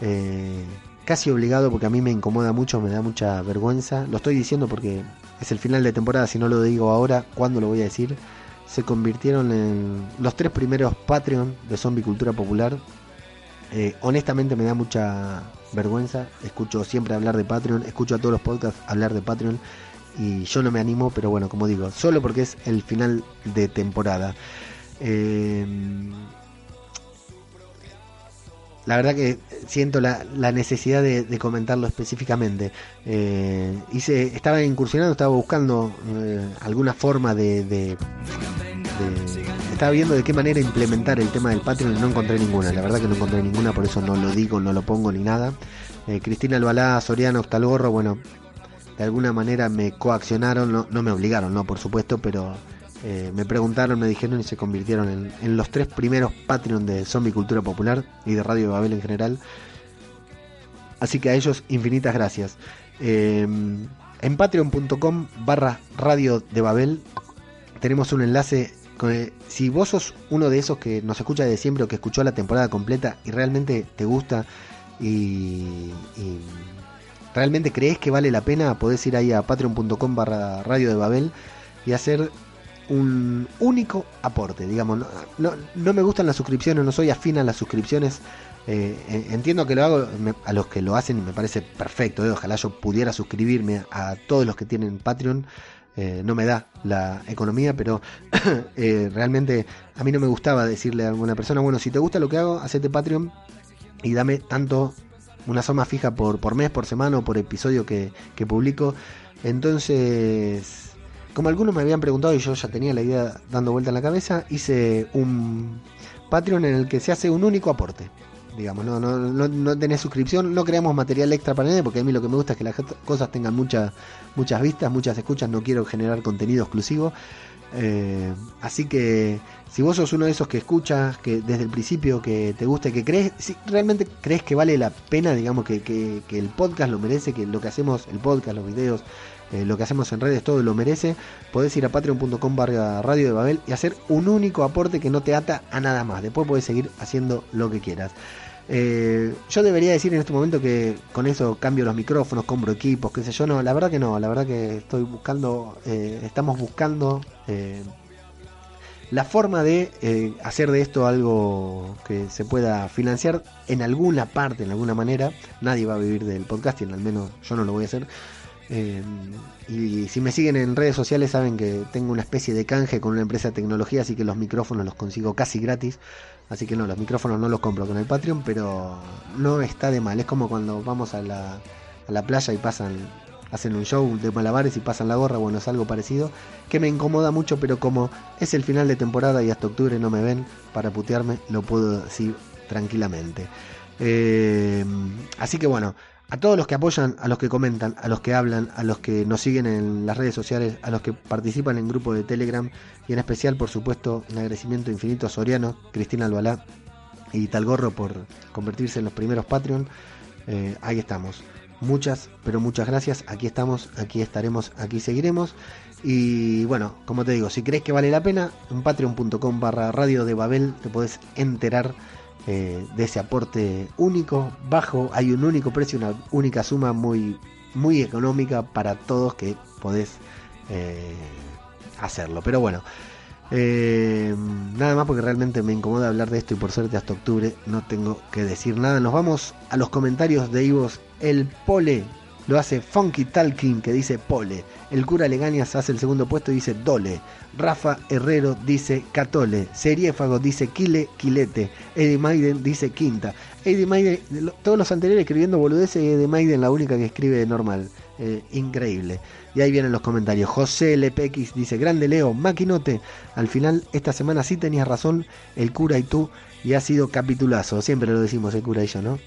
eh, casi obligado porque a mí me incomoda mucho, me da mucha vergüenza, lo estoy diciendo porque es el final de temporada, si no lo digo ahora, ¿cuándo lo voy a decir? Se convirtieron en los tres primeros Patreon de Zombie Cultura Popular. Eh, honestamente me da mucha vergüenza, escucho siempre hablar de Patreon, escucho a todos los podcasts hablar de Patreon y yo no me animo, pero bueno, como digo, solo porque es el final de temporada. Eh, la verdad que siento la, necesidad de, comentarlo específicamente. Eh, hice, estaba incursionando, estaba buscando eh, alguna forma de, Estaba viendo de qué manera implementar el tema del Patreon y no encontré ninguna. La verdad que no encontré ninguna, por eso no lo digo, no lo pongo ni nada. Cristina Albalá, Soriano, Ostalgorro, bueno, de alguna manera me coaccionaron, no, no me obligaron, no, por supuesto, pero eh, me preguntaron, me dijeron y se convirtieron en, los tres primeros Patreon de Zombie Cultura Popular y de Radio Babel en general. Así que a ellos infinitas gracias. Eh, en patreon.com barra radio de Babel tenemos un enlace. si vos sos uno de esos que nos escucha de siempre o que escuchó la temporada completa y realmente te gusta y, y realmente crees que vale la pena, podés ir ahí a patreon.com barra radio de Babel y hacer un único aporte, digamos. No, no, me gustan las suscripciones, no soy afín a las suscripciones. Eh, entiendo que lo hago a los que lo hacen me parece perfecto. Eh, ojalá yo pudiera suscribirme a todos los que tienen Patreon. Eh, no me da la economía, pero realmente a mí no me gustaba decirle a alguna persona, bueno, si te gusta lo que hago, hacete Patreon y dame tanto, una suma fija por, por mes, por semana o por episodio que, que publico. Entonces, como algunos me habían preguntado y yo ya tenía la idea dando vuelta en la cabeza, hice un Patreon en el que se hace un único aporte. Digamos, no, no, no, tenés suscripción, no creamos material extra para nadie, porque a mí lo que me gusta es que las cosas tengan muchas muchas vistas, muchas escuchas, no quiero generar contenido exclusivo. Eh, así que si vos sos uno de esos que escuchas, que desde el principio que te gusta, que crees, si realmente crees que vale la pena, digamos, que, que, que el podcast lo merece, que lo que hacemos, el podcast, los videos, eh, lo que hacemos en redes todo lo merece, podés ir a patreon.com barra radio de Babel y hacer un único aporte que no te ata a nada más. Después podés seguir haciendo lo que quieras. Eh, yo debería decir en este momento que con eso cambio los micrófonos, compro equipos, qué sé yo, no, la verdad que no, la verdad que estoy buscando, eh, estamos buscando la forma de hacer de esto algo que se pueda financiar en alguna parte, en alguna manera. Nadie va a vivir del podcasting, al menos yo no lo voy a hacer. Eh, y si me siguen en redes sociales saben que tengo una especie de canje con una empresa de tecnología, así que los micrófonos los consigo casi gratis. Así que no, los micrófonos no los compro con el Patreon, pero no está de mal. Es como cuando vamos a la, a la playa y pasan, hacen un show de malabares y pasan la gorra. Bueno, es algo parecido que me incomoda mucho, pero como es el final de temporada y hasta octubre no me ven para putearme, lo puedo decir tranquilamente. Eh, así que bueno, a todos los que apoyan, a los que comentan, a los que hablan, a los que nos siguen en las redes sociales, a los que participan en grupo de Telegram y en especial, por supuesto, un agradecimiento infinito a Soriano, Cristina Albalá y Talgorro por convertirse en los primeros Patreon. Eh, ahí estamos. Muchas, pero muchas gracias. Aquí estamos, aquí estaremos, aquí seguiremos. Y bueno, como te digo, si crees que vale la pena, en patreon.com barra radio de Babel te podés enterar eh, de ese aporte único, bajo, hay un único precio, una única suma muy, muy económica para todos que podés eh, hacerlo. Pero bueno, eh, nada más porque realmente me incomoda hablar de esto y por suerte hasta octubre no tengo que decir nada. Nos vamos a los comentarios de Ivos. El Pole lo hace Funky Talking que dice Pole. El cura Legañas hace el segundo puesto y dice Dole. Rafa Herrero dice Catole. Seriéfago dice Quile, Quilete. Eddie Maiden dice Quinta. Eddie Maiden, todos los anteriores escribiendo boludeces y Eddie Maiden la única que escribe normal. Eh, increíble. Y ahí vienen los comentarios. José Lepex dice, grande Leo, maquinote. Al final, esta semana sí tenías razón, el cura y tú, y ha sido capitulazo. Siempre lo decimos el cura y yo, ¿no?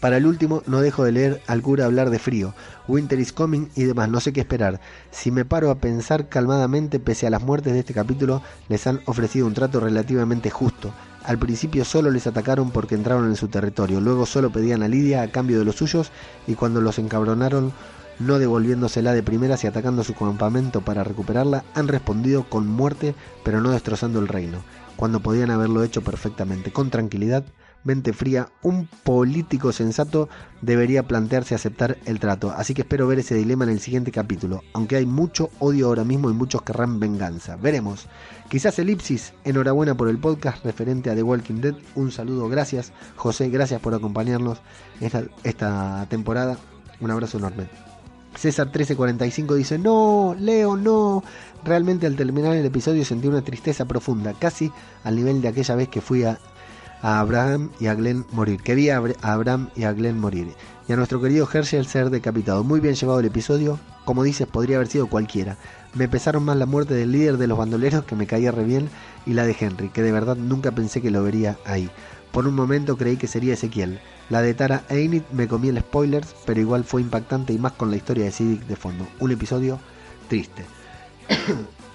Para el último, no dejo de leer al cura hablar de frío, Winter is coming y demás, no sé qué esperar. Si me paro a pensar calmadamente, pese a las muertes de este capítulo, les han ofrecido un trato relativamente justo. Al principio solo les atacaron porque entraron en su territorio, luego solo pedían a Lidia a cambio de los suyos y cuando los encabronaron no devolviéndosela de primeras y atacando su campamento para recuperarla, han respondido con muerte, pero no destrozando el reino, cuando podían haberlo hecho perfectamente, con tranquilidad, mente fría, un político sensato debería plantearse aceptar el trato. Así que espero ver ese dilema en el siguiente capítulo, aunque hay mucho odio ahora mismo y muchos querrán venganza. Veremos. Quizás elipsis, enhorabuena por el podcast referente a The Walking Dead. Un saludo, gracias José, gracias por acompañarnos esta, esta temporada. Un abrazo enorme. César 1345 dice, no, Leo, no. Realmente al terminar el episodio sentí una tristeza profunda, casi al nivel de aquella vez que fui a a Abraham y a Glenn morir. Que vi a Abraham y a Glenn morir. Y a nuestro querido Herschel ser decapitado. Muy bien llevado el episodio. Como dices, podría haber sido cualquiera. Me pesaron más la muerte del líder de los bandoleros, que me caía re bien, y la de Henry, que de verdad nunca pensé que lo vería ahí. Por un momento creí que sería Ezequiel. La de Tara Einit me comí el spoilers, pero igual fue impactante y más con la historia de Civic de fondo. Un episodio triste.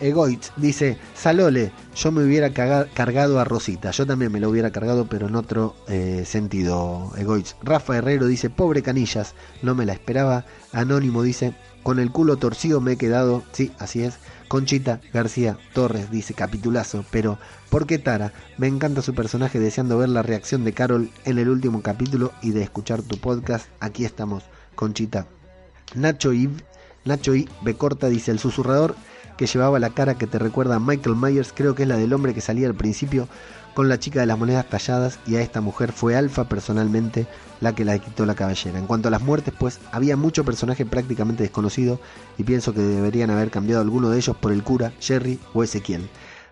Egoitz dice, Salole, yo me hubiera cargado a Rosita. Yo también me lo hubiera cargado, pero en otro eh, sentido, Egoitz. Rafa Herrero dice, pobre Canillas, no me la esperaba. Anónimo dice, con el culo torcido me he quedado. Sí, así es. Conchita García Torres dice, capitulazo, pero ¿por qué Tara? Me encanta su personaje deseando ver la reacción de Carol en el último capítulo y de escuchar tu podcast. Aquí estamos, Conchita. Nacho y Nacho y Becorta dice, el susurrador que llevaba la cara que te recuerda a Michael Myers, creo que es la del hombre que salía al principio con la chica de las monedas talladas y a esta mujer fue Alfa personalmente la que la quitó la cabellera. En cuanto a las muertes, pues había mucho personaje prácticamente desconocido y pienso que deberían haber cambiado alguno de ellos por el cura, Jerry o Ezequiel.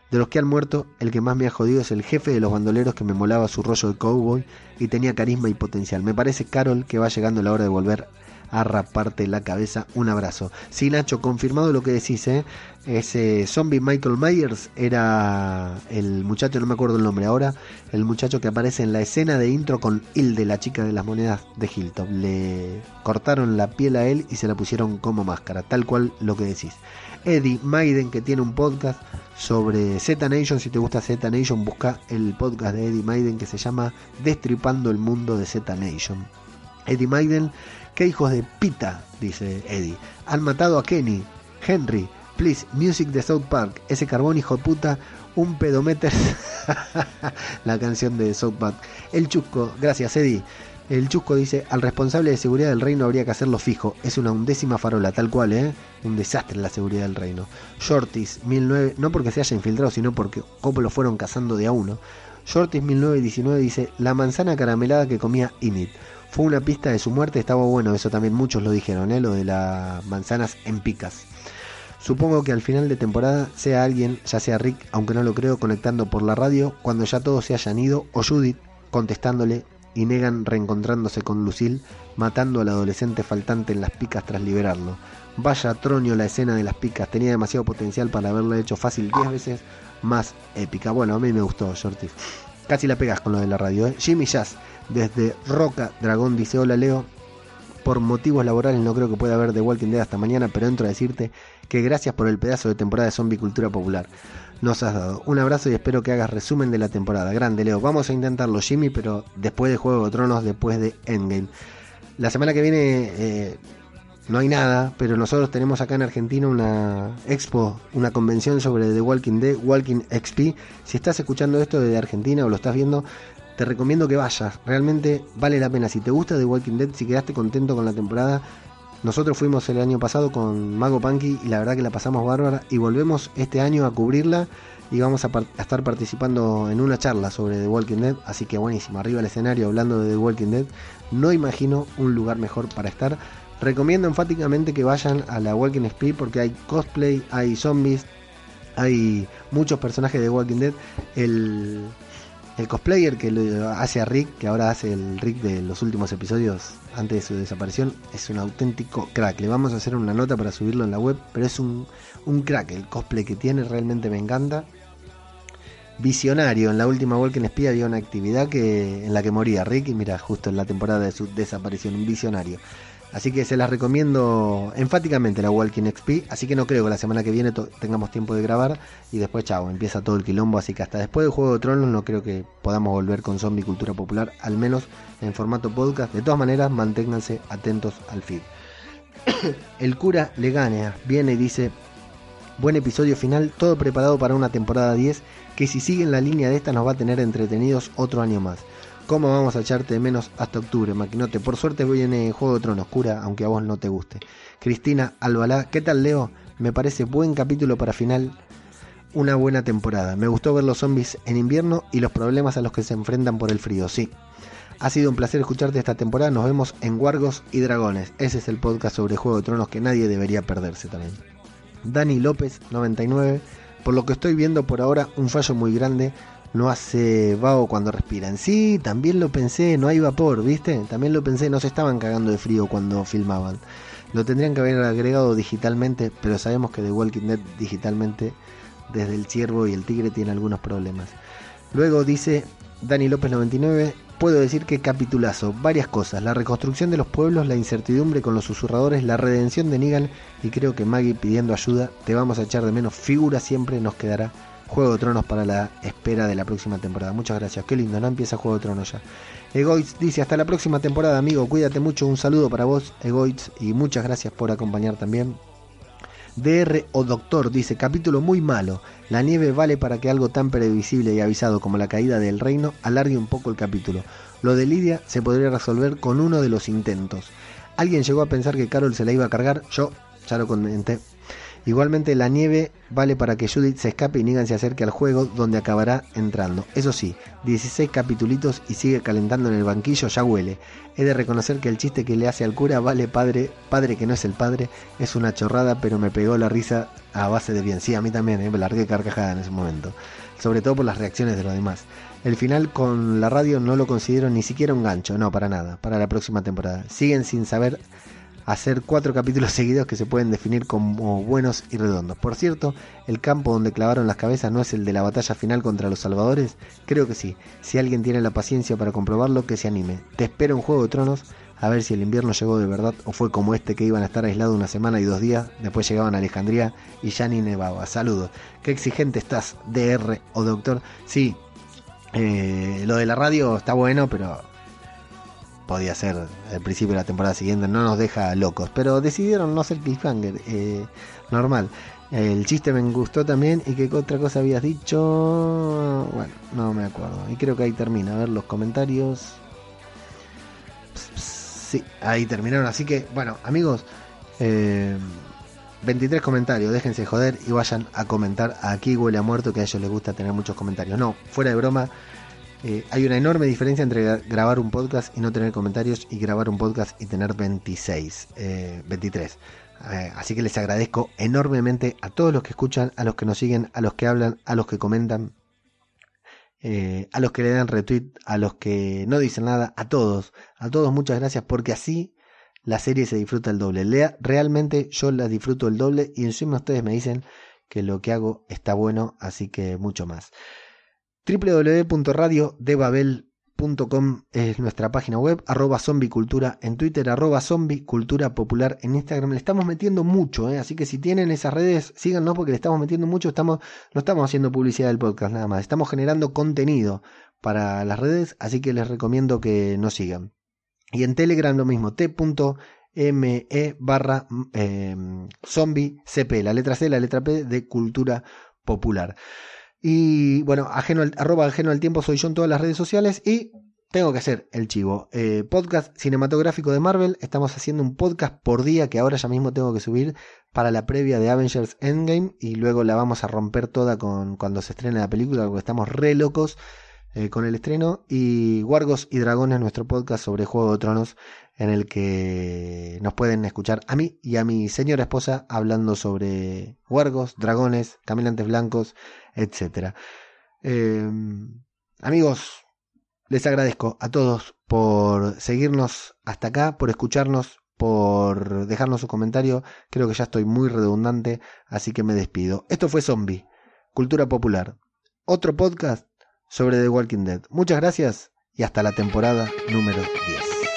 De los que han muerto, el que más me ha jodido es el jefe de los bandoleros que me molaba su rollo de cowboy y tenía carisma y potencial. Me parece Carol que va llegando la hora de volver a raparte la cabeza. Un abrazo. Sí, Nacho, confirmado lo que decís, ¿eh? Ese zombie Michael Myers era el muchacho, no me acuerdo el nombre ahora, el muchacho que aparece en la escena de intro con Hilde, la chica de las monedas de Hilton. Le cortaron la piel a él y se la pusieron como máscara, tal cual lo que decís. Eddie Maiden, que tiene un podcast sobre Z Nation. Si te gusta Z Nation, busca el podcast de Eddie Maiden que se llama Destripando el mundo de Z Nation. Eddie Maiden ¿Qué hijos de pita? dice Eddie. Han matado a Kenny, Henry, please, music de South Park, ese carbón hijo de puta, un pedometer. la canción de South Park. El Chusco, gracias Eddie. El Chusco dice, al responsable de seguridad del reino habría que hacerlo fijo. Es una undécima farola, tal cual, ¿eh? Un desastre la seguridad del reino. Shorties, 1009, no porque se haya infiltrado, sino porque como lo fueron cazando de a uno. Shorties 1919 dice, la manzana caramelada que comía Init. Fue una pista de su muerte, estaba bueno, eso también muchos lo dijeron, ¿eh? lo de las manzanas en picas. Supongo que al final de temporada sea alguien, ya sea Rick, aunque no lo creo, conectando por la radio cuando ya todos se hayan ido, o Judith contestándole y Negan reencontrándose con Lucille, matando al adolescente faltante en las picas tras liberarlo. Vaya tronio la escena de las picas, tenía demasiado potencial para haberlo hecho fácil 10 veces más épica. Bueno, a mí me gustó, Shorty. Casi la pegas con lo de la radio. ¿eh? Jimmy Jazz, desde Roca Dragón, dice: Hola Leo. Por motivos laborales no creo que pueda haber The Walking Dead hasta mañana, pero entro a decirte que gracias por el pedazo de temporada de Zombie Cultura Popular. Nos has dado un abrazo y espero que hagas resumen de la temporada. Grande, Leo. Vamos a intentarlo, Jimmy, pero después de Juego de Tronos, después de Endgame. La semana que viene eh, no hay nada, pero nosotros tenemos acá en Argentina una expo, una convención sobre The Walking Dead, Walking XP. Si estás escuchando esto desde Argentina o lo estás viendo, te recomiendo que vayas. Realmente vale la pena. Si te gusta The Walking Dead, si quedaste contento con la temporada, nosotros fuimos el año pasado con Mago Punky y la verdad que la pasamos bárbara y volvemos este año a cubrirla y vamos a, estar participando en una charla sobre The Walking Dead, así que buenísimo, arriba el escenario hablando de The Walking Dead, no imagino un lugar mejor para estar. Recomiendo enfáticamente que vayan a la Walking Speed porque hay cosplay, hay zombies, hay muchos personajes de Walking Dead. El, el cosplayer que hace a Rick, que ahora hace el Rick de los últimos episodios antes de su desaparición, es un auténtico crack. Le vamos a hacer una nota para subirlo en la web, pero es un, un crack. El cosplay que tiene realmente me encanta. Visionario, en la última Walking Speed había una actividad que, en la que moría Rick y mira, justo en la temporada de su desaparición, un visionario. Así que se las recomiendo enfáticamente la Walking XP. Así que no creo que la semana que viene tengamos tiempo de grabar. Y después, chao, empieza todo el quilombo. Así que hasta después del Juego de Tronos no creo que podamos volver con Zombie Cultura Popular. Al menos en formato podcast. De todas maneras, manténganse atentos al feed. El cura le gana, viene y dice, buen episodio final, todo preparado para una temporada 10 que si siguen la línea de esta nos va a tener entretenidos otro año más. ¿Cómo vamos a echarte de menos hasta octubre, Maquinote? Por suerte viene Juego de Tronos, cura, aunque a vos no te guste. Cristina Albalá, ¿qué tal Leo? Me parece buen capítulo para final, una buena temporada. Me gustó ver los zombies en invierno y los problemas a los que se enfrentan por el frío, sí. Ha sido un placer escucharte esta temporada. Nos vemos en Guargos y Dragones. Ese es el podcast sobre Juego de Tronos que nadie debería perderse también. Dani López, 99. Por lo que estoy viendo por ahora, un fallo muy grande. No hace vago cuando respiran. Sí, también lo pensé, no hay vapor, ¿viste? También lo pensé, no se estaban cagando de frío cuando filmaban. Lo tendrían que haber agregado digitalmente, pero sabemos que The Walking Dead digitalmente, desde el ciervo y el tigre, tiene algunos problemas. Luego dice Dani López 99, puedo decir que capitulazo, varias cosas, la reconstrucción de los pueblos, la incertidumbre con los susurradores, la redención de Negan y creo que Maggie pidiendo ayuda, te vamos a echar de menos, figura siempre nos quedará Juego de Tronos para la espera de la próxima temporada. Muchas gracias, qué lindo, no empieza Juego de Tronos ya. Egoitz dice, hasta la próxima temporada amigo, cuídate mucho, un saludo para vos Egoitz y muchas gracias por acompañar también. DR o Doctor dice, capítulo muy malo. La nieve vale para que algo tan previsible y avisado como la caída del reino alargue un poco el capítulo. Lo de Lidia se podría resolver con uno de los intentos. ¿Alguien llegó a pensar que Carol se la iba a cargar? Yo ya lo comenté. Igualmente la nieve vale para que Judith se escape y Negan se acerque al juego donde acabará entrando. Eso sí, 16 capitulitos y sigue calentando en el banquillo, ya huele. He de reconocer que el chiste que le hace al cura, vale padre, padre que no es el padre, es una chorrada, pero me pegó la risa a base de bien. Sí, a mí también, ¿eh? me largué carcajada en ese momento. Sobre todo por las reacciones de los demás. El final con la radio no lo considero ni siquiera un gancho, no, para nada, para la próxima temporada. Siguen sin saber hacer cuatro capítulos seguidos que se pueden definir como buenos y redondos. Por cierto, el campo donde clavaron las cabezas no es el de la batalla final contra los salvadores. Creo que sí. Si alguien tiene la paciencia para comprobarlo, que se anime. Te espero en Juego de Tronos a ver si el invierno llegó de verdad o fue como este que iban a estar aislados una semana y dos días, después llegaban a Alejandría y ya ni nevaba. Saludos. Qué exigente estás, DR o doctor. Sí, eh, lo de la radio está bueno, pero podía ser el principio de la temporada siguiente, no nos deja locos, pero decidieron no ser cliffhanger, eh, normal. El chiste me gustó también y qué otra cosa habías dicho, bueno, no me acuerdo. Y creo que ahí termina, a ver los comentarios. Sí, ahí terminaron, así que bueno, amigos, 23 eh, comentarios, déjense joder y vayan a comentar. Aquí huele a muerto que a ellos les gusta tener muchos comentarios. No, fuera de broma eh, hay una enorme diferencia entre grabar un podcast y no tener comentarios y grabar un podcast y tener 26, 23. Eh, eh, así que les agradezco enormemente a todos los que escuchan, a los que nos siguen, a los que hablan, a los que comentan, a los que le dan retweet, a los que no dicen nada, a todos, a todos muchas gracias porque así la serie se disfruta el doble. realmente yo la disfruto el doble y encima ustedes me dicen que lo que hago está bueno, así que mucho más www.radiodebabel.com es nuestra página web, arroba zombicultura en Twitter, arroba zombicultura popular en Instagram. Le estamos metiendo mucho, ¿eh? así que si tienen esas redes, síganos porque le estamos metiendo mucho. Estamos, no estamos haciendo publicidad del podcast nada más, estamos generando contenido para las redes, así que les recomiendo que nos sigan. Y en Telegram lo mismo, t.me barra eh, zombie CP, la letra C, la letra P de cultura popular. Y bueno, ajeno al, arroba ajeno al tiempo soy yo en todas las redes sociales y tengo que hacer el chivo. Eh, podcast cinematográfico de Marvel. Estamos haciendo un podcast por día que ahora ya mismo tengo que subir para la previa de Avengers Endgame y luego la vamos a romper toda con cuando se estrene la película porque estamos re locos eh, con el estreno. Y Wargos y Dragones, nuestro podcast sobre Juego de Tronos en el que nos pueden escuchar a mí y a mi señora esposa hablando sobre huargos, dragones, caminantes blancos, etc. Em, amigos, les agradezco a todos por seguirnos hasta acá, por escucharnos, por dejarnos su comentario. Creo que ya estoy muy redundante, así que me despido. Esto fue Zombie, Cultura Popular. Otro podcast sobre The Walking Dead. Muchas gracias y hasta la temporada número 10.